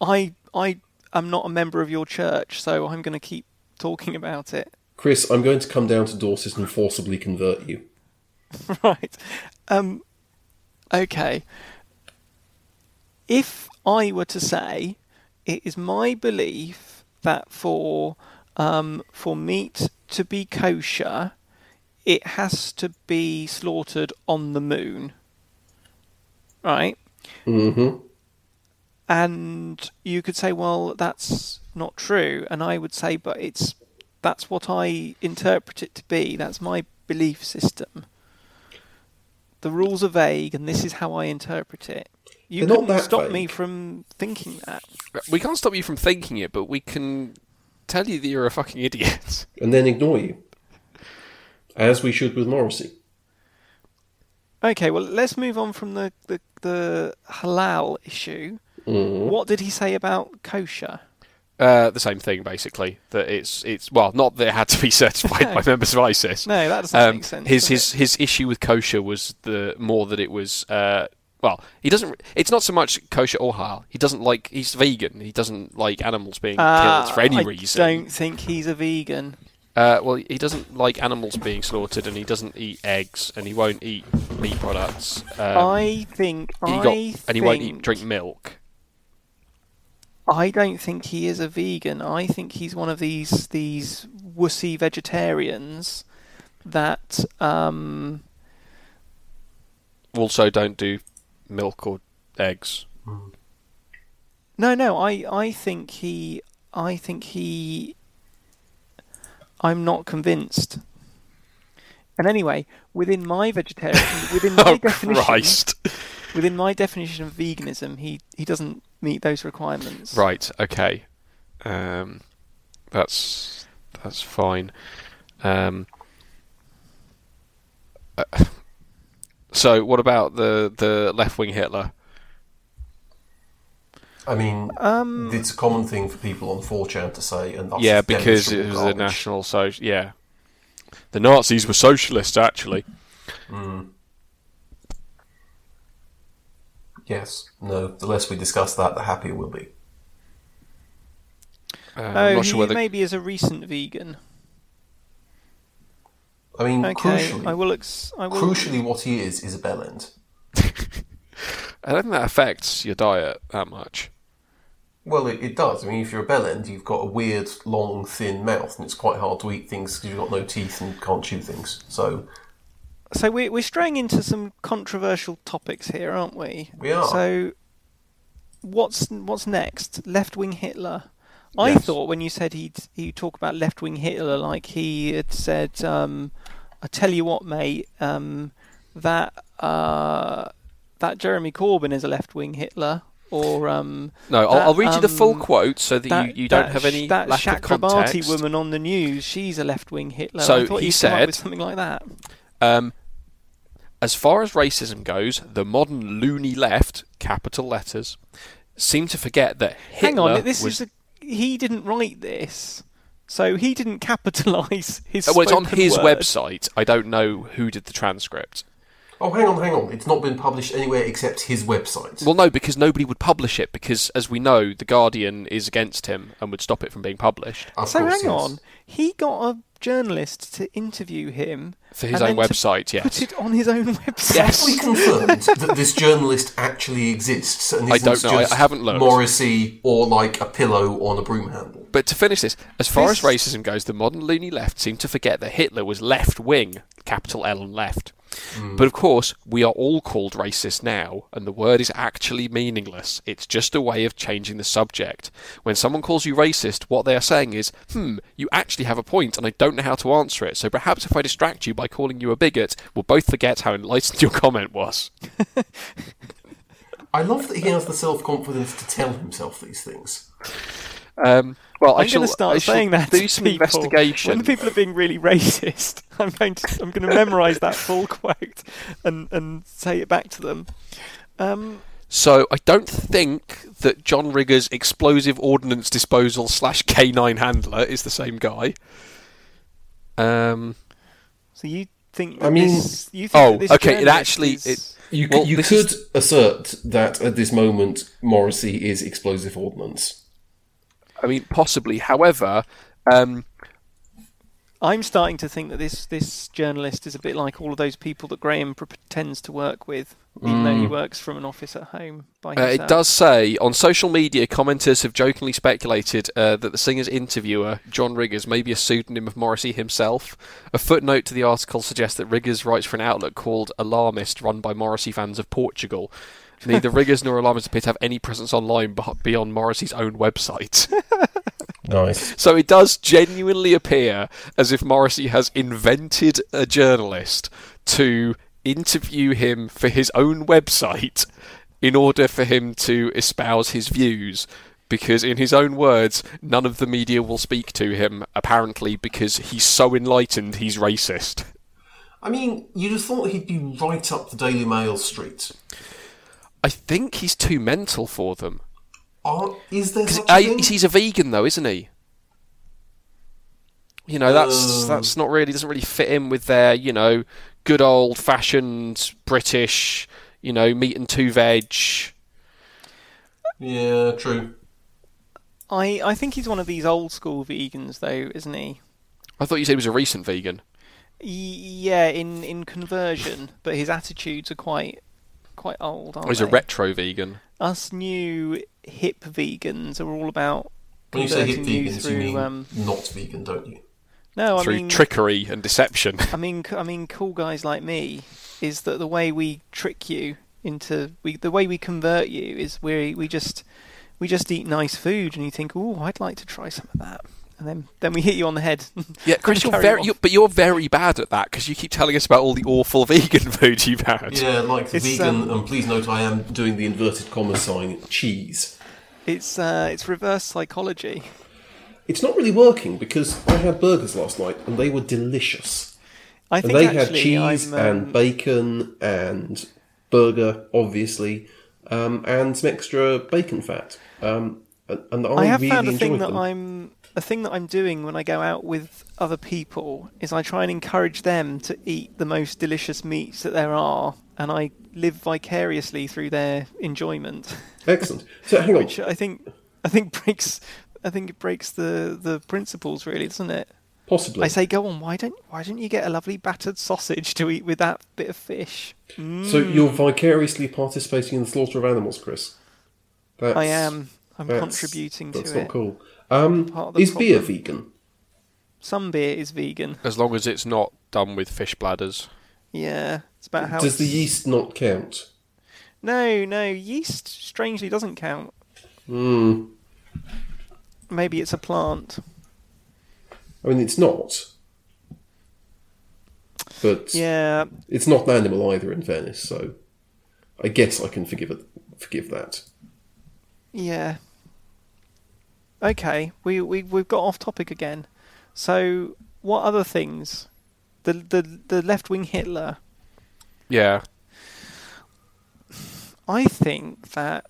I I am not a member of your church, so I'm going to keep talking about it. Chris, I'm going to come down to Dorset and forcibly convert you. right. Um, okay. If I were to say it is my belief that for um, for meat to be kosher, it has to be slaughtered on the moon. Right? Mm-hmm. And you could say, well, that's not true. And I would say, but it's that's what I interpret it to be. That's my belief system. The rules are vague, and this is how I interpret it. You They're not couldn't that stop me from thinking that. We can't stop you from thinking it, but we can tell you that you're a fucking idiot. And then ignore you. As we should with Morrissey. Okay, well, let's move on from the, the, the halal issue. Mhm. What did he say about kosher? Uh, the same thing, basically. That it's it's well, not that it had to be certified by members of ISIS. No, that doesn't Um, make sense. his his it? his issue with kosher was the more that it was uh, well, he doesn't. It's not so much kosher or halal. He doesn't like. He's vegan. He doesn't like animals being Uh, killed for any I reason. don't think he's a vegan. Uh, well, he doesn't like animals being slaughtered, and he doesn't eat eggs, and he won't eat meat products. Um, I think he I got, and he won't eat drink milk. I don't think he is a vegan. I think he's one of these these wussy vegetarians that um, Also, don't do milk or eggs. no no I I think he I think he I'm not convinced. And anyway, within my vegetarian within my Oh definition Christ! within my definition of veganism, he he doesn't meet those requirements. right. Okay. Um, that's that's fine. Um, uh, so, what about the the left wing Hitler? I mean, Um, it's a common thing for people on 4chan to say, and us yeah, because it was a garbage. national social. Yeah, the Nazis were socialists, actually. Yes. No. The less we discuss that, the happier we'll be. Uh, oh, he sure whether. maybe is a recent vegan. I mean, Okay, crucially, I will. Ex- I will. crucially, what he is is a bellend. I don't think that affects your diet that much. Well, it, it does. I mean, if you're a bellend, you've got a weird, long, thin mouth, and it's quite hard to eat things because you've got no teeth and can't chew things. So, So we're we're straying into some controversial topics here, aren't we? We are. So, what's what's next? Left wing Hitler. I Yes. thought when you said he'd he talk about left wing Hitler, like he had said, um, "I tell you what, mate, um, that uh, that Jeremy Corbyn is a left wing Hitler." Or um, No, I'll, I'll read you the full um, quote so that, that, you, you don't that have any that lack of context. woman on the news. She's a left wing Hitler. So I thought he he'd come up said- something like that. Um, as far as racism goes, the modern loony left, capital letters, seem to forget that Hitler Hang on, this is a, he didn't write this, so he didn't capitalise his. Oh, well, it's on his word. website. I don't know who did the transcript. Oh, hang on, hang on. It's not been published anywhere except his website. Well, no, because nobody would publish it because, as we know, the Guardian is against him and would stop it from being published Of So hang yes. on, he got a journalist to interview him for his and own then to website. Put it on his own website. Yes. Have we confirmed that this journalist actually exists and I isn't don't know. I- just I haven't looked. Morrissey or like a pillow on a broom handle? But to finish this, as far This- as racism goes, the modern loony left seem to forget that Hitler was left wing, capital L on left. But of course, we are all called racist now, and the word is actually meaningless. It's just a way of changing the subject. When someone calls you racist, what they are saying is, hmm, you actually have a point, and I don't know how to answer it, so perhaps if I distract you by calling you a bigot, we'll both forget how enlightened your comment was. I love that he has the self confidence to tell himself these things. Um, well, I I'm going to start I saying that do to some people. investigation. When people are being really racist, I'm going to I'm going to memorise that full quote and and say it back to them. Um, So I don't think that John Rigger's explosive ordnance disposal slash K9 handler is the same guy. Um, so you think? I mean- this, you think Oh, this okay, it actually- is- it- You, Well, c- you could is- assert that at this moment Morrissey is explosive ordnance. I mean, possibly. However, um, I'm starting to think that this this journalist is a bit like all of those people that Graham pretends to work with, even though he works from an office at home by uh, it does say on social media, commenters have jokingly speculated uh, that the singer's interviewer, John Riggers, may be a pseudonym of Morrissey himself. A footnote to the article suggests that Riggers writes for an outlet called Alarmist, run by Morrissey fans of Portugal. Neither Riggers nor Alarmist appear to have any presence online beh- beyond Morrissey's own website. Nice. So it does genuinely appear as if Morrissey has invented a journalist to interview him for his own website in order for him to espouse his views. Because, in his own words, none of the media will speak to him, apparently, because he's so enlightened he's racist. I mean, you'd have thought he'd be right up the Daily Mail street. I think he's too mental for them. Are, is there such thing? he's a vegan, though, isn't he? You know, that's Uh. that's not really doesn't really fit in with their you know good old fashioned British you know, meat and two veg. Yeah, true. I I think he's one of these old school vegans, though, isn't he? I thought you said he was a recent vegan. Yeah, in in conversion, but his attitudes are quite quite old, aren't Oh, he's they? a retro vegan. Us new hip vegans are all about When you say hip converting you vegans, you through, mean um, not vegan, don't you? no, I through mean trickery and deception. I mean, c- I mean, cool guys like me is that the way we trick you into we the way we convert you is we we just we just eat nice food and you think, oh, I'd like to try some of that, and then then we hit you on the head. Yeah, Chris, you're very, on. you but you're very bad at that because you keep telling us about all the awful vegan food you've had. Yeah, like the It's, vegan, um, and please note I am doing the inverted comma sign, cheese. it's uh, it's reverse psychology. It's not really working because I had burgers last night and they were delicious. I And think they had actually cheese I'm, um, and bacon and burger, obviously, um, and some extra bacon fat. Um, and, and I, I have really found a enjoyed thing that them. I'm a thing that I'm doing when I go out with other people is I try and encourage them to eat the most delicious meats that there are, and I live vicariously through their enjoyment, Excellent. So hang on. which I think I think breaks I think it breaks the the principles really, doesn't it? Possibly. I say, go on. Why don't why don't you get a lovely battered sausage to eat with that bit of fish? So mm. you're vicariously participating in the slaughter of animals, Chris. That's, I am. I'm that's- contributing That's to not it. cool. Um, Part of the is beer vegan? Some beer is vegan. As long as it's not done with fish bladders. Yeah, it's about how Does it's... the yeast not count? No, no, yeast strangely doesn't count. Hmm. Maybe it's a plant. I mean, it's not. But Yeah, it's not an animal either, in fairness. So I guess I can forgive it, forgive that. yeah. Okay, we we we've got off topic again. So, what other things? The the the left wing Hitler. Yeah. I think that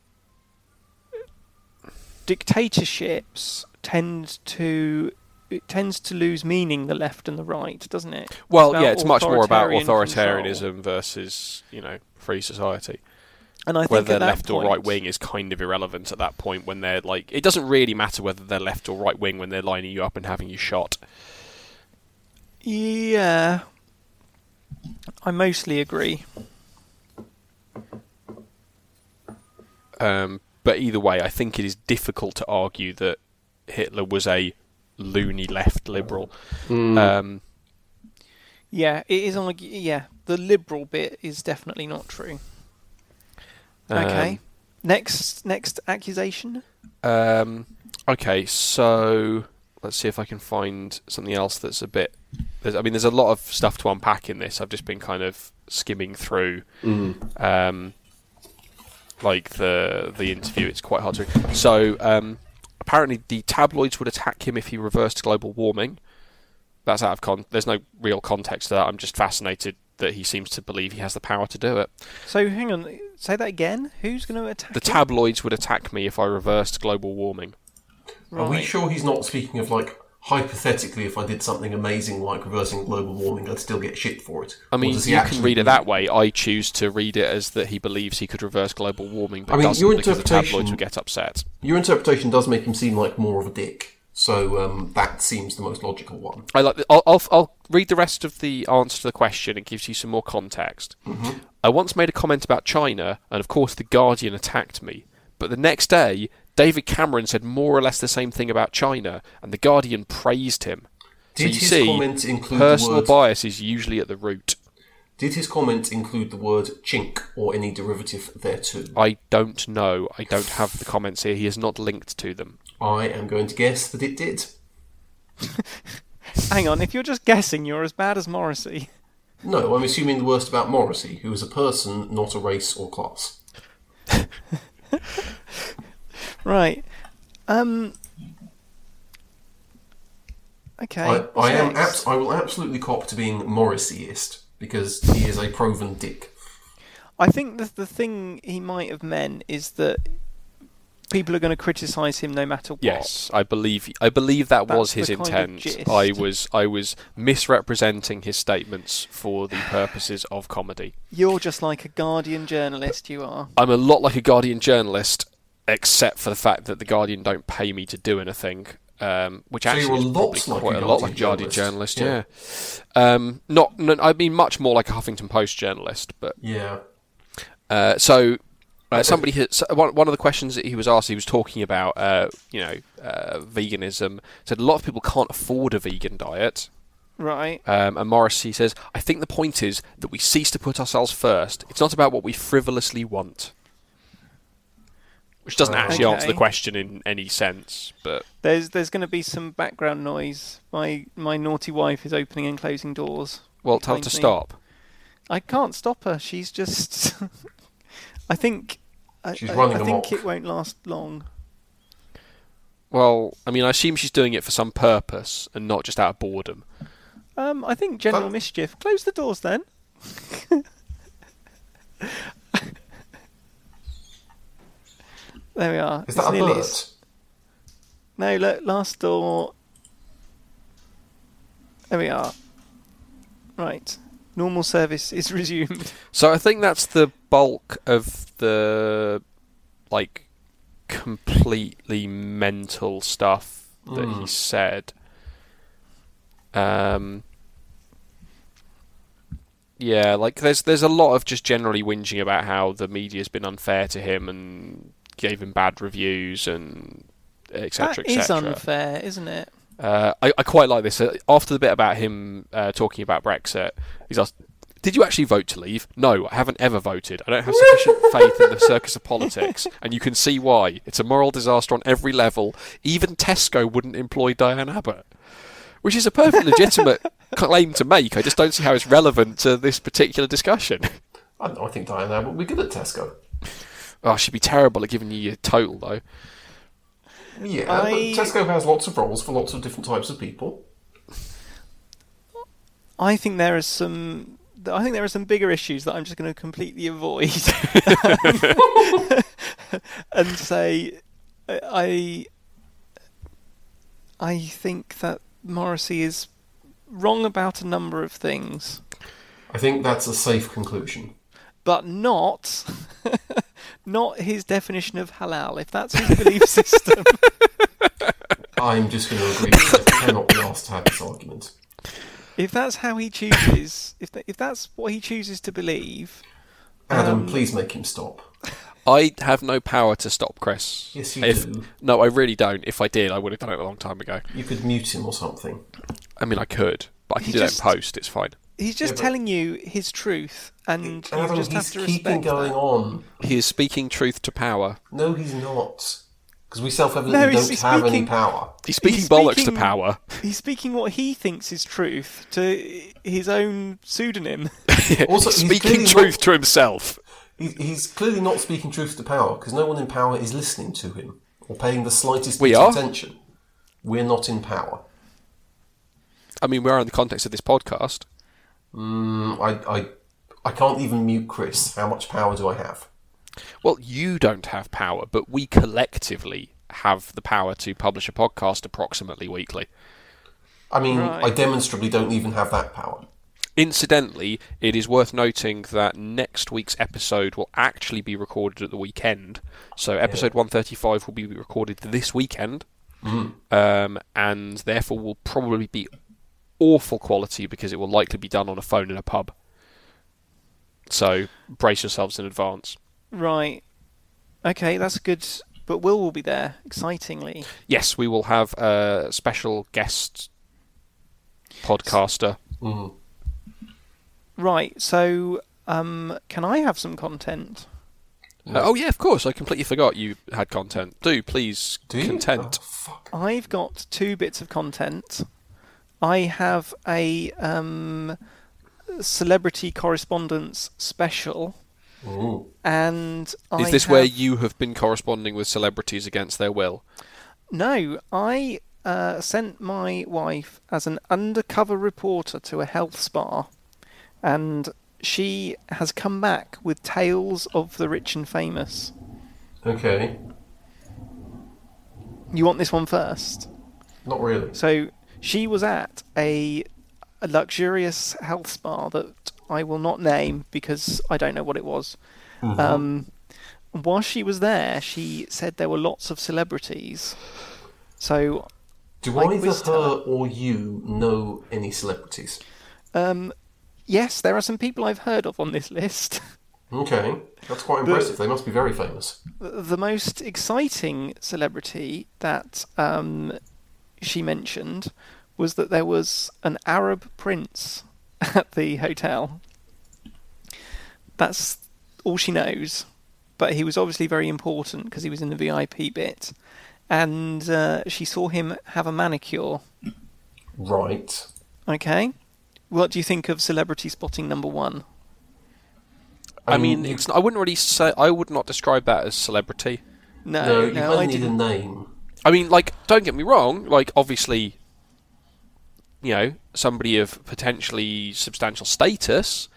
dictatorships tend to it tends to lose meaning the left and the right, doesn't it? Well, about yeah, it's much more about authoritarian authoritarianism control. versus, you know, free society. And I think Whether at that left or right wing is kind of irrelevant at that point when they're like. It doesn't really matter whether they're left or right wing when they're lining you up and having you shot. Yeah, I mostly agree. Um, but either way, I think it is difficult to argue that Hitler was a loony left liberal. Um, Yeah, it is on. Yeah, the liberal bit is definitely not true. Okay. um, next, next accusation. Um, okay, so let's see if I can find something else that's a bit. There's, I mean, there's a lot of stuff to unpack in this. I've just been kind of skimming through, um, like the the interview. It's quite hard to. So um, apparently, the tabloids would attack him if he reversed global warming. That's out of con. There's no real context to that. I'm just fascinated that he seems to believe he has the power to do it. So hang on, say that again. Who's going to attack? The him? tabloids would attack me if I reversed global warming. Are we sure he's not speaking of like hypothetically, if I did something amazing like reversing global warming, I'd still get shit for it? I mean, does he you can actually read it that way. I choose to read it as that he believes he could reverse global warming, but I mean, doesn't your because the tabloids interpretation- would get upset. Your interpretation does make him seem like more of a dick, so um, that seems the most logical one. I like. The, I'll, I'll I'll read the rest of the answer to the question. It gives you some more context. I once made a comment about China, and of course, the Guardian attacked me. But the next day, David Cameron said more or less the same thing about China, and the Guardian praised him. Did so you his see, comment include personal the word? bias is usually at the root. Did his comment include the word chink or any derivative thereto? I don't know. I don't have the comments here. He is not linked to them. I am going to guess that it did. Hang on, if you're just guessing, you're as bad as Morrissey. No, I'm assuming the worst about Morrissey, who is a person, not a race or class. Right. Um. Okay. I, I am. Abs- I will absolutely cop to being Morrisseyist because he is a proven dick. I think that the thing he might have meant is that people are going to criticise him no matter what. Yes, I believe I believe that was his the kind of intent. I was I was misrepresenting his statements for the purposes of comedy. You're just like a Guardian journalist, you are. I'm a lot like a Guardian journalist, except for the fact that the Guardian don't pay me to do anything. Um, which So actually you're a is lot probably like a quite a lot Guardian like a Guardian journalist, journalist. Yeah. Um, not, no, I mean much more like a Huffington Post journalist, but Yeah. Uh, so uh, somebody had, one, one of the questions that he was asked, he was talking about, uh, you know, uh, veganism. Said a lot of people can't afford a vegan diet. Right. Um, and Morrissey says, I think the point is that we cease to put ourselves first. It's not about what we frivolously want. Which doesn't actually answer the question in any sense, but There's there's going to be some background noise. My my naughty wife is opening and closing doors. well, tell her to me. stop. I can't stop her. She's just. I think. I, She's I- running I think amok. it won't last long. Well, I mean, I assume she's doing it for some purpose and not just out of boredom. Um, I think general That- mischief. Close the doors then. there we are. Is It's that a nearly bird? as- No, look, last door. There we are. Right. Normal service is resumed. So I think that's the bulk of the like completely mental stuff that he Mm. said. Um yeah, like there's there's a lot of just generally whinging about how the media's been unfair to him and gave him bad reviews and etc. That is etc. unfair, isn't it? Uh, I, I quite like this. Uh, After the bit about him uh, talking about Brexit, he's asked, "Did you actually vote to leave?" No, I haven't ever voted. I don't have sufficient faith in the circus of politics, and you can see why. It's a moral disaster on every level. Even Tesco wouldn't employ Diane Abbott, which is a perfectly legitimate claim to make. I just don't see how it's relevant to this particular discussion. I don't know. I think Diane Abbott would be good at Tesco. Oh, she'd be terrible at giving you your total though. Yeah, I- Tesco has lots of roles for lots of different types of people. I think there are some. I think there are some bigger issues that I'm just going to completely avoid and say I I think that Morrissey is wrong about a number of things, I think that's a safe conclusion. but not not his definition of halal. If that's his belief system, I'm just going to agree. I cannot be asked to have this argument. if that's how he chooses, if th- if that's what he chooses to believe, Adam, Um, please make him stop. I have no power to stop Chris. Yes, you if, do. No, I really don't. If I did, I would have done it a long time ago. You could mute him or something. I mean, I could, but I can He do just- that in post. It's fine. He's just Yeah, telling you his truth, and you Adam, just have he's to keeping respect going that. on. He is speaking truth to power. No, he's not. Because we self-evidently No, don't he's have any speaking- power. He's speaking He's bollocks to power. He's speaking what he thinks is truth to his own pseudonym. Also, He's he's speaking truth not- to himself. He, he's clearly not speaking truth to power because no one in power is listening to him or paying the slightest We are. attention. We're not in power. I mean, we are in the context of this podcast. Mm, I, I, I can't even mute Chris. How much power do I have? Well, you don't have power, but we collectively have the power to publish a podcast approximately weekly. I mean, Right. I demonstrably don't even have that power. Incidentally, it is worth noting that next week's episode will actually be recorded at the weekend. So, episode 135 will be recorded this weekend, um, and therefore will probably be awful quality because it will likely be done on a phone in a pub. So, brace yourselves in advance. right. Okay, that's good. But Will will be there, excitingly. Yes, we will have a special guest podcaster. Mm. Right, so um, can I have some content? Uh, oh yeah, of course. I completely forgot you had content. Do please Do content. Oh, fuck. I've got two bits of content. I have a um, celebrity correspondence special, Ooh. and I Is this where you have been corresponding with celebrities against their will? No, I uh, sent my wife as an undercover reporter to a health spa, and she has come back with tales of the rich and famous. Okay. You want this one first? Not really. So she was at a, a luxurious health spa that I will not name because I don't know what it was. Um, while she was there, she said there were lots of celebrities. So, Do Like either her or you know any celebrities? um, yes, there are some people I've heard of on this list. Okay, that's quite impressive. They must be very famous. the most exciting celebrity that um, she mentioned was that there was an Arab prince at the hotel. That's all she knows, but he was obviously very important because he was in the VIP bit, and uh, she saw him have a manicure. Right. Okay, what do you think of celebrity spotting number one? I mean, it's, I wouldn't really say. I would not describe that as celebrity. No, no, no, you I need didn't. name. I mean, like, don't get me wrong. Like, obviously, you know, somebody of potentially substantial status,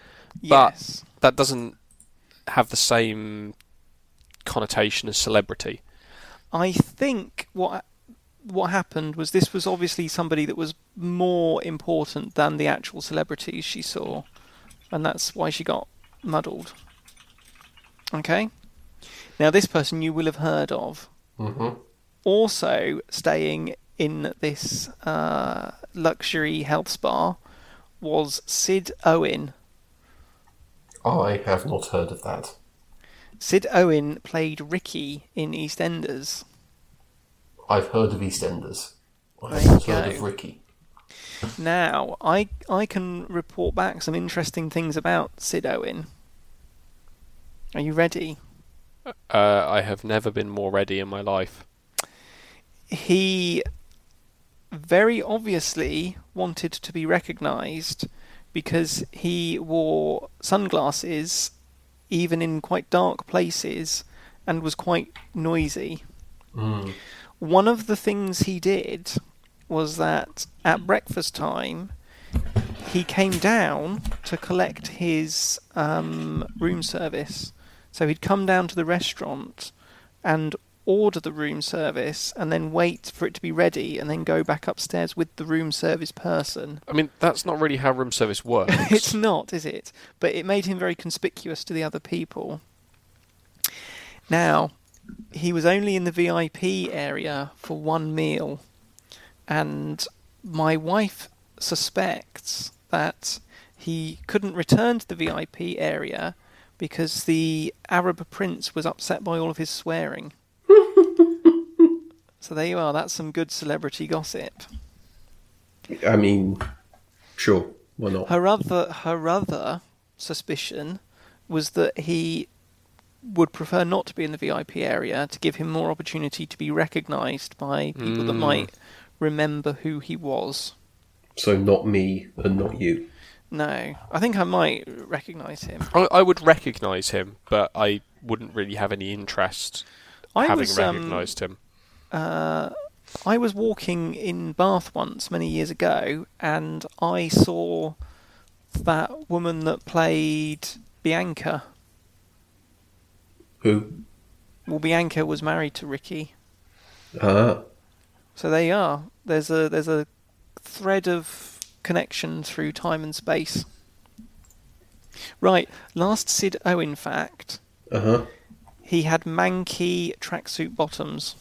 but Yes. that doesn't have the same connotation as celebrity. I think what what happened was this was obviously somebody that was more important than the actual celebrities she saw, and that's why she got muddled. Okay. Now this person you will have heard of, hmm also staying in this uh, luxury health spa, was Sid Owen. I have not heard of that. Sid Owen played Ricky in EastEnders. I've heard of EastEnders. I've heard go. of Ricky. Now, I I can report back some interesting things about Sid Owen. Are you ready? Uh, I have never been more ready in my life. He very obviously wanted to be recognised because he wore sunglasses even in quite dark places and was quite noisy. Mm. One of the things he did was that at breakfast time, he came down to collect his um, room service. So he'd come down to the restaurant and order the room service and then wait for it to be ready and then go back upstairs with the room service person. I mean, that's not really how room service works. it's not, is it? But it made him very conspicuous to the other people. Now, he was only in the VIP area for one meal, and my wife suspects that he couldn't return to the VIP area because the Arab prince was upset by all of his swearing. So there you are, that's some good celebrity gossip. I mean, sure, why not? Her other her other suspicion was that he would prefer not to be in the VIP area to give him more opportunity to be recognised by people that Mm. might remember who he was. So not me and not you. No, I think I might recognise him. I, I would recognise him, but I wouldn't really have any interest I having was um, recognised him. Uh, I was walking in Bath once many years ago, and I saw that woman that played Bianca. Who? Well, Bianca was married to Ricky. Ah, So there you are. There's a there's a thread of connection through time and space. Right, last Sid Owen in fact. uh huh. He had manky tracksuit bottoms.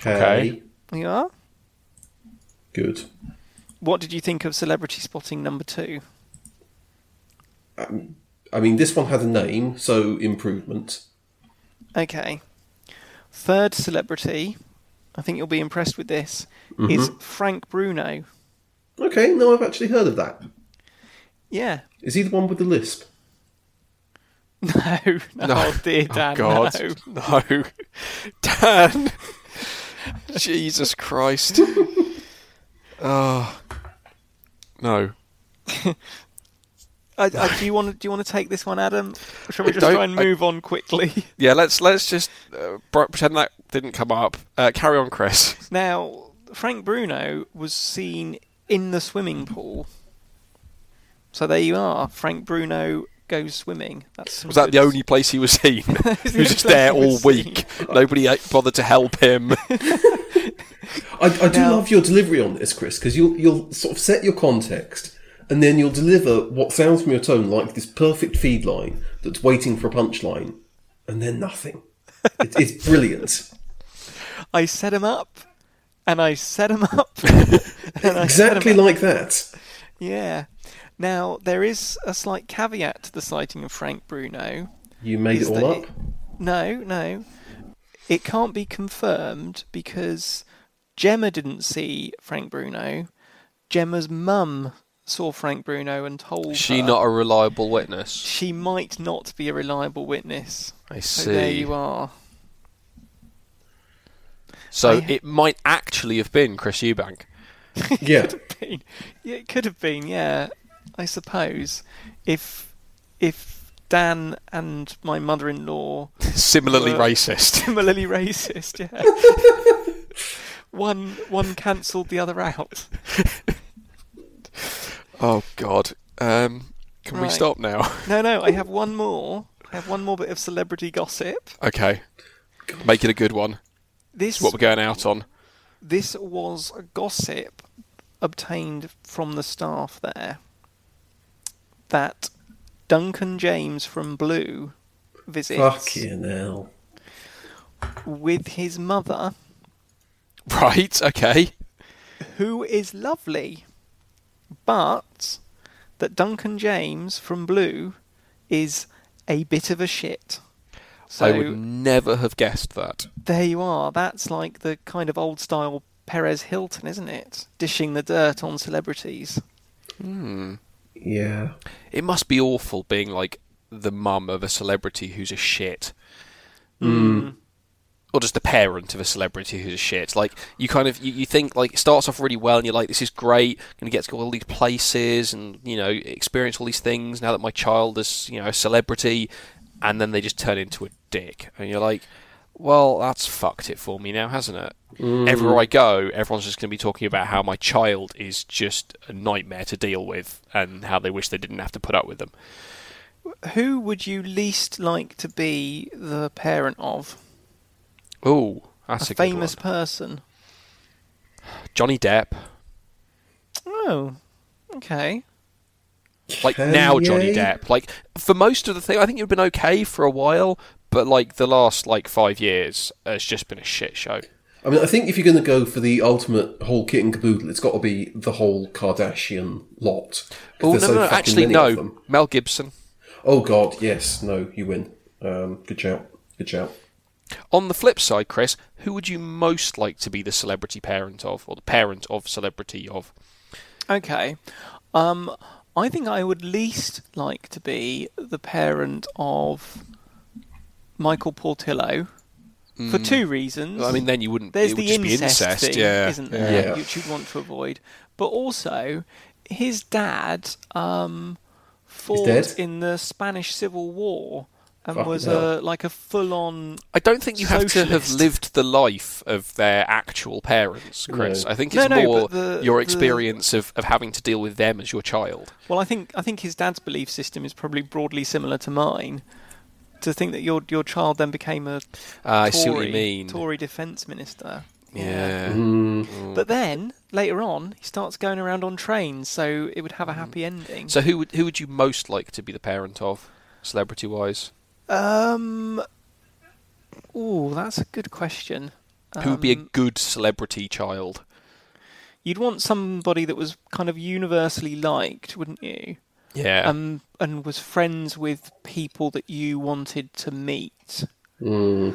Okay. There you are. Good. What did you think of celebrity spotting number two? Um, I mean, this one had a name, so improvement. Okay. Third celebrity, I think you'll be impressed with this, mm-hmm. is Frank Bruno. Okay, no, I've actually heard of that. Yeah. Is he the one with the lisp? No, no, No. dear oh, Dan, oh God, no. no, Dan! Jesus Christ! oh no. I, I, do you want to do you want to take this one, Adam? Or shall we just Don't- try and I- move on quickly? Yeah, let's let's just uh, pretend that didn't come up. Uh, carry on, Chris. Now, Frank Bruno was seen in the swimming pool. So there you are. Frank Bruno goes swimming. That's some Was that the only place he was seen? He was just there all was seen. week. Nobody bothered to help him. I, I do Now- love your delivery on this, Chris, because you'll you'll sort of set your context, and then you'll deliver what sounds from your tone like this perfect feed line that's waiting for a punchline, and then nothing. It, it's brilliant. I set him up, and I set him up, and I set him Exactly up. like that. Yeah. Now there is a slight caveat to the sighting of Frank Bruno. You made Is it all that up. No, no. It can't be confirmed because Gemma didn't see Frank Bruno. Gemma's mum saw Frank Bruno and told she her not a reliable witness? she might not be a reliable witness. I So there see. you are. So I- it might actually have been Chris Eubank. Yeah. been. Yeah, it could have been. Yeah, I suppose if if Dan and my mother-in-law Similarly racist. similarly racist, yeah. one one cancelled the other out. Oh God. Um, can we stop now? No, no, I have one more. I have one more bit of celebrity gossip. okay. Make it a good one. This is what we're going out on. this was gossip obtained from the staff there that Duncan James from Blue visits Fucking hell. with his mother, Right. Okay. who is lovely, but that Duncan James from Blue is a bit of a shit. So I would never have guessed that. there you are. That's like the kind of old style Perez Hilton, isn't it? Dishing the dirt on celebrities. Hmm. Yeah. It must be awful being like the mum of a celebrity who's a shit. Mm. or just the parent of a celebrity who's a shit. Like you kind of you, you think like it starts off really well and you're like this is great, going to get to go all these places and you know experience all these things now that my child is you know a celebrity, and then they just turn into a dick and you're like, well that's fucked it for me now, hasn't it? Mm. Everywhere I go, everyone's just going to be talking about how my child is just a nightmare to deal with and how they wish they didn't have to put up with them. Who would you least like to be the parent of? Oh, that's a, a famous person. Johnny Depp. Oh, okay. like now Johnny? Depp. Like for most of the thing, I think you've been okay for a while, but like the last like five years has just been a shit show. I mean, I think if you're going to go for the ultimate whole kit and caboodle, it's got to be the whole Kardashian lot. Oh no, so no, actually no. Mel Gibson. Oh God, yes, no, you win. Um, good shout, good shout. On the flip side, Chris, who would you most like to be the celebrity parent of, or the parent of celebrity of? Okay. Um, I think I would least like to be the parent of Michael Portillo for two reasons. Mm. I mean, then you wouldn't. There's it would the just be incest, incest, thing, yeah. isn't there? Yeah. Which you'd want to avoid. But also, his dad um, fought dead? in the Spanish Civil War and Fucking was hell. a, like a full-on. I don't think you have to have Socialist. lived the life of their actual parents, Chris. No. I think No, it's no, more but the- your the- experience of, of having to deal with them as your child. Well, I think I think his dad's belief system is probably broadly similar to mine. To think that your your child then became a I Tory, see what you mean. Tory defence minister. Yeah. Mm, But then later on, he starts going around on trains, so it would have a happy ending. So who would who would you most like to be the parent of, celebrity wise? Um. Oh, that's a good question. Who would be a Um, good celebrity child? You'd want somebody that was kind of universally liked, wouldn't you? Yeah. Um, and was friends with people that you wanted to meet. mm.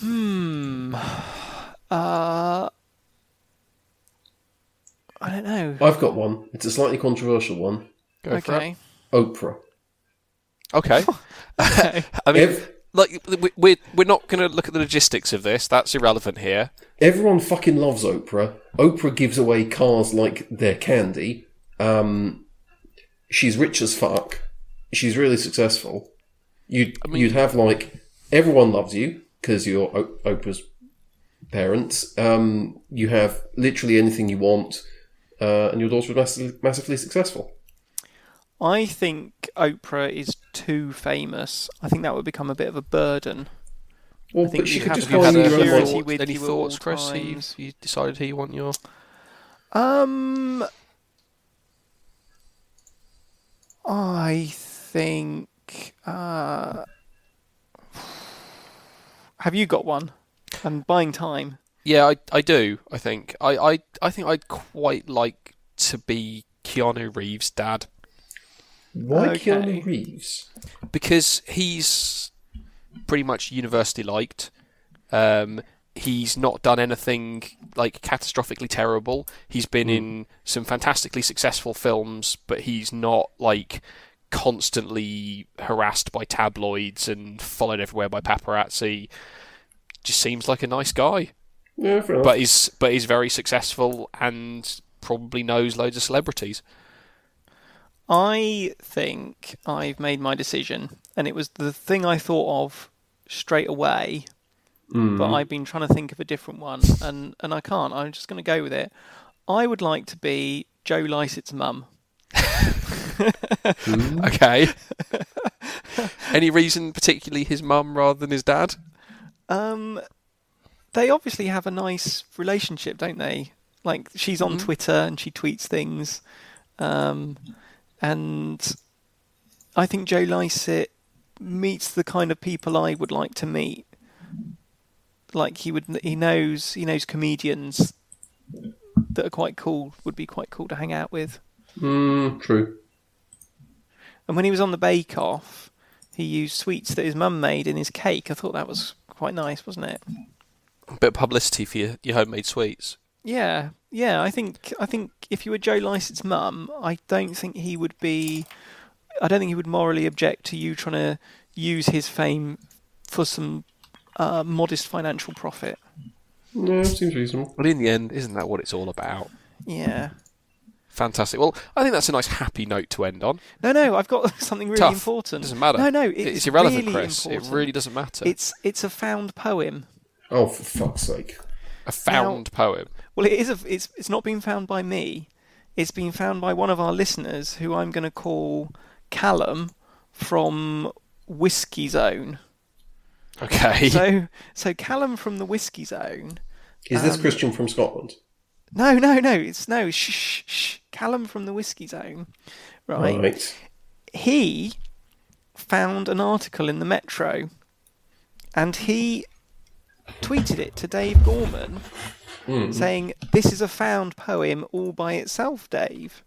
Hmm. Uh. I don't know. I've got one. It's a slightly controversial one. Go for it. okay. Oprah. Okay. okay. I mean, Ev- like we- we're we're not going to look at the logistics of this. That's irrelevant here. Everyone fucking loves Oprah. Oprah gives away cars like they're candy. Um, she's rich as fuck. She's really successful. You'd mean- you'd have like everyone loves you because you're o- Oprah's parents. Um, you have literally anything you want, uh, and your daughter was massively, massively successful. I think Oprah is too famous. I think that would become a bit of a burden. Well, I think but she you could have just go have on a your own security with Any you thoughts, Chris? You, you decided who you want your. Um, I think. Uh, have you got one? I'm buying time. Yeah, I, I do. I think I, I I think I'd quite like to be Keanu Reeves' dad Why Okay. Keanu Reeves? because he's pretty much universally liked. Um, he's not done anything like catastrophically terrible. He's been hmm. in some fantastically successful films, but he's not like constantly harassed by tabloids and followed everywhere by paparazzi. Just seems like a nice guy, Yeah, fair but he's but he's very successful and probably knows loads of celebrities. I think I've made my decision, and it was the thing I thought of straight away. Hmm. But I've been trying to think of a different one, and, and I can't. I'm just going to go with it. I would like to be Joe Lycett's mum. Okay. Any reason, particularly his mum rather than his dad? Um, they obviously have a nice relationship, don't they? Like she's on Twitter and she tweets things, um, and I think Joe Lycett meets the kind of people I would like to meet. Like he would, he knows he knows comedians that are quite cool. Would be quite cool to hang out with. Mm, true. And when he was on the Bake Off, he used sweets that his mum made in his cake. I thought that was quite nice, wasn't it? A bit of publicity for your, your homemade sweets. Yeah, yeah. I think I think if you were Joe Lycett's mum, I don't think he would be. I don't think he would morally object to you trying to use his fame for some uh, modest financial profit. No, seems reasonable. But in the end, isn't that what it's all about? Yeah. Fantastic. Well, I think that's a nice happy note to end on. No, no. I've got something really Tough. important. Doesn't matter. No, no. It's, It's, irrelevant, really Chris. Important. It really doesn't matter. It's it's a found poem. Oh, for fuck's sake. a found poem. Well, it is. A, it's it's not been found by me. It's been found by one of our listeners, who I'm going to call Callum from Whiskey Zone. Okay. So, so Callum from the Whiskey Zone. Is Um, this Christian from Scotland? No, no, no. It's no. Shh, shh, shh. Callum from the Whiskey Zone. Right. Right. He found an article in the Metro, and he tweeted it to Dave Gorman, saying, "This is a found poem all by itself, Dave."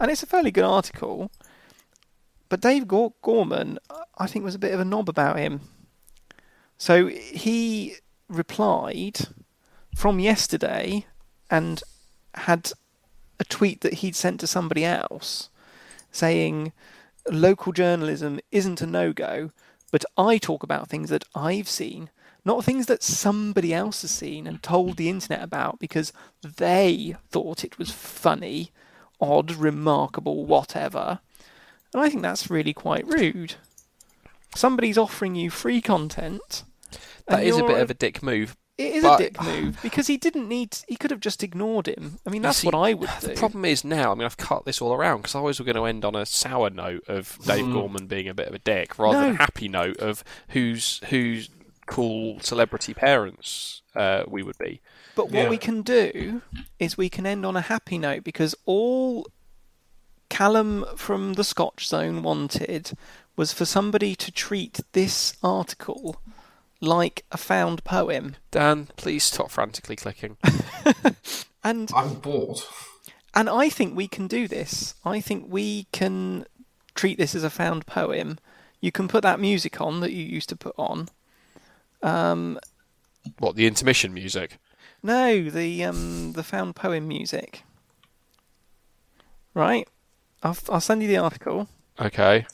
And it's a fairly good article. But Dave Gorman, I think, was a bit of a knob about him. So he replied from yesterday and had a tweet that he'd sent to somebody else saying local journalism isn't a no go, but I talk about things that I've seen, not things that somebody else has seen and told the internet about because they thought it was funny, odd, remarkable, whatever. And I think that's really quite rude. Somebody's offering you free content. That is a bit of a dick move. It is but- a dick move because he didn't need. He could have just ignored him. I mean, that's see, what I would do. The problem is now, I mean, I've cut this all around because I was going to end on a sour note of Dave Gorman being a bit of a dick rather than a happy note of whose whose cool celebrity parents uh, we would be. But what Yeah. we can do is we can end on a happy note because all Callum from the Scotch Zone wanted was for somebody to treat this article like a found poem. Dan, please stop frantically clicking. And I'm bored. and I think we can do this. I think we can treat this as a found poem. You can put that music on that you used to put on. Um, What the intermission music? No, the um the found poem music. Right, I'll I'll send you the article. Okay.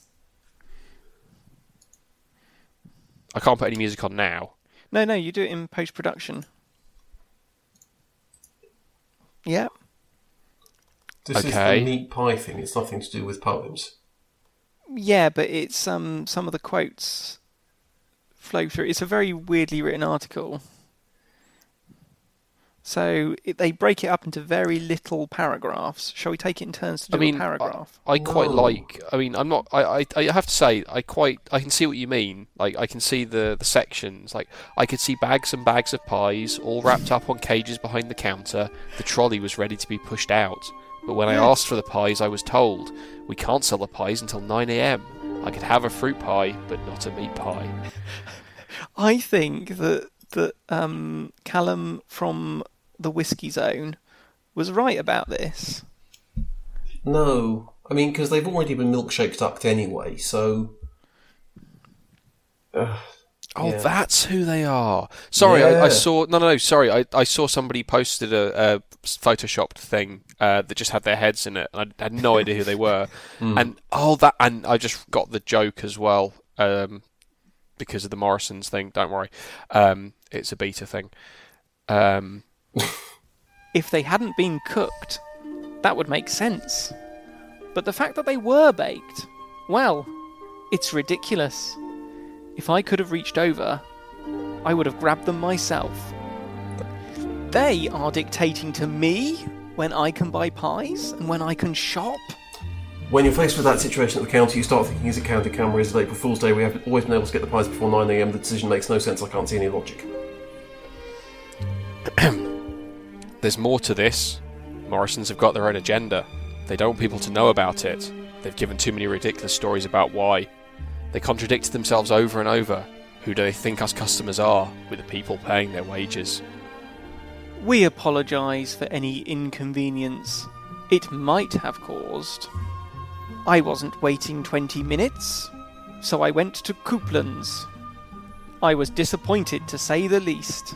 I can't put any music on now. No, no, you do it in post production. Yeah, This Okay. is the neat pie thing. It's nothing to do with poems. yeah, but it's um some of the quotes flow through. It's a very weirdly written article. So it, they break it up into very little paragraphs. Shall we take it in turns to do I mean, a paragraph? I quite No. like. I mean, I'm not. I, I, I have to say, I quite. I can see what you mean. Like, I can see the the sections. Like, I could see bags and bags of pies, all wrapped up on cages behind the counter. The trolley was ready to be pushed out. But when I asked for the pies, I was told we can't sell the pies until 9 a.m. I could have a fruit pie, but not a meat pie. I think that that um, Callum from the Whiskey Zone was right about this. No, I mean because they've already been milkshake ducked anyway. So Oh, Yeah. that's who they are. Sorry, I, I saw. No, no, no. Sorry, I, I saw somebody posted a, a photoshopped thing uh, that just had their heads in it. and I had no idea who they were. And oh, that. And I just got the joke as well um, because of the Morrison's thing. Don't worry, um, it's a beta thing. Um, If they hadn't been cooked, that would make sense. But the fact that they were baked, well, it's ridiculous. If I could have reached over, I would have grabbed them myself. They are dictating to me when I can buy pies and when I can shop. when you're faced with that situation at the counter, you start thinking: Is it Candid Camera? Is it April Fool's Day? We have always been able to get the pies before nine a.m. The decision makes no sense. I can't see any logic. there's more to this. Morrison's have got their own agenda. They don't want people to know about it. They've given too many ridiculous stories about why. They contradict themselves over and over. Who do they think us customers are, with the people paying their wages? We apologise for any inconvenience it might have caused. I wasn't waiting 20 minutes, so I went to Coupland's. I was disappointed to say the least.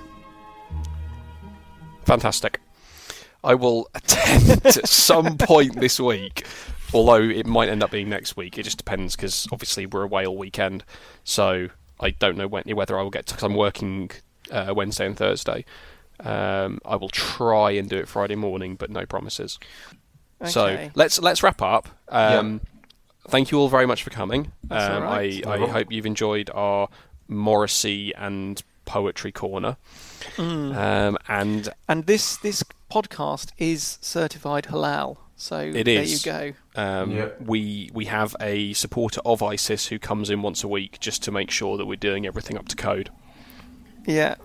Fantastic. I will attempt at some point this week, although it might end up being next week. It just depends because obviously we're away all weekend, so I don't know when, whether I will get because I'm working uh, Wednesday and Thursday. Um, I will try and do it Friday morning, but no promises. Okay. So let's let's wrap up. Um, Thank you all very much for coming. Um, right. I, I hope you've enjoyed our Morrissey and poetry corner. Mm. Um, and And this this podcast is certified halal, so It there is. you go. Um, Yeah. We we have a supporter of ISIS who comes in once a week just to make sure that we're doing everything up to code. Yeah.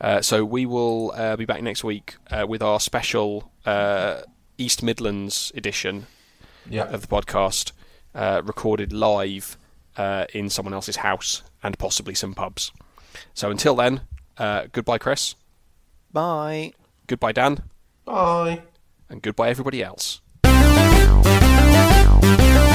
Uh, so we will uh, be back next week uh, with our special uh, East Midlands edition Yeah. of the podcast, uh, recorded live uh, in someone else's house and possibly some pubs. So until then, uh, goodbye, Chris. Bye. Goodbye, Dan. Bye. And goodbye, everybody else. Thank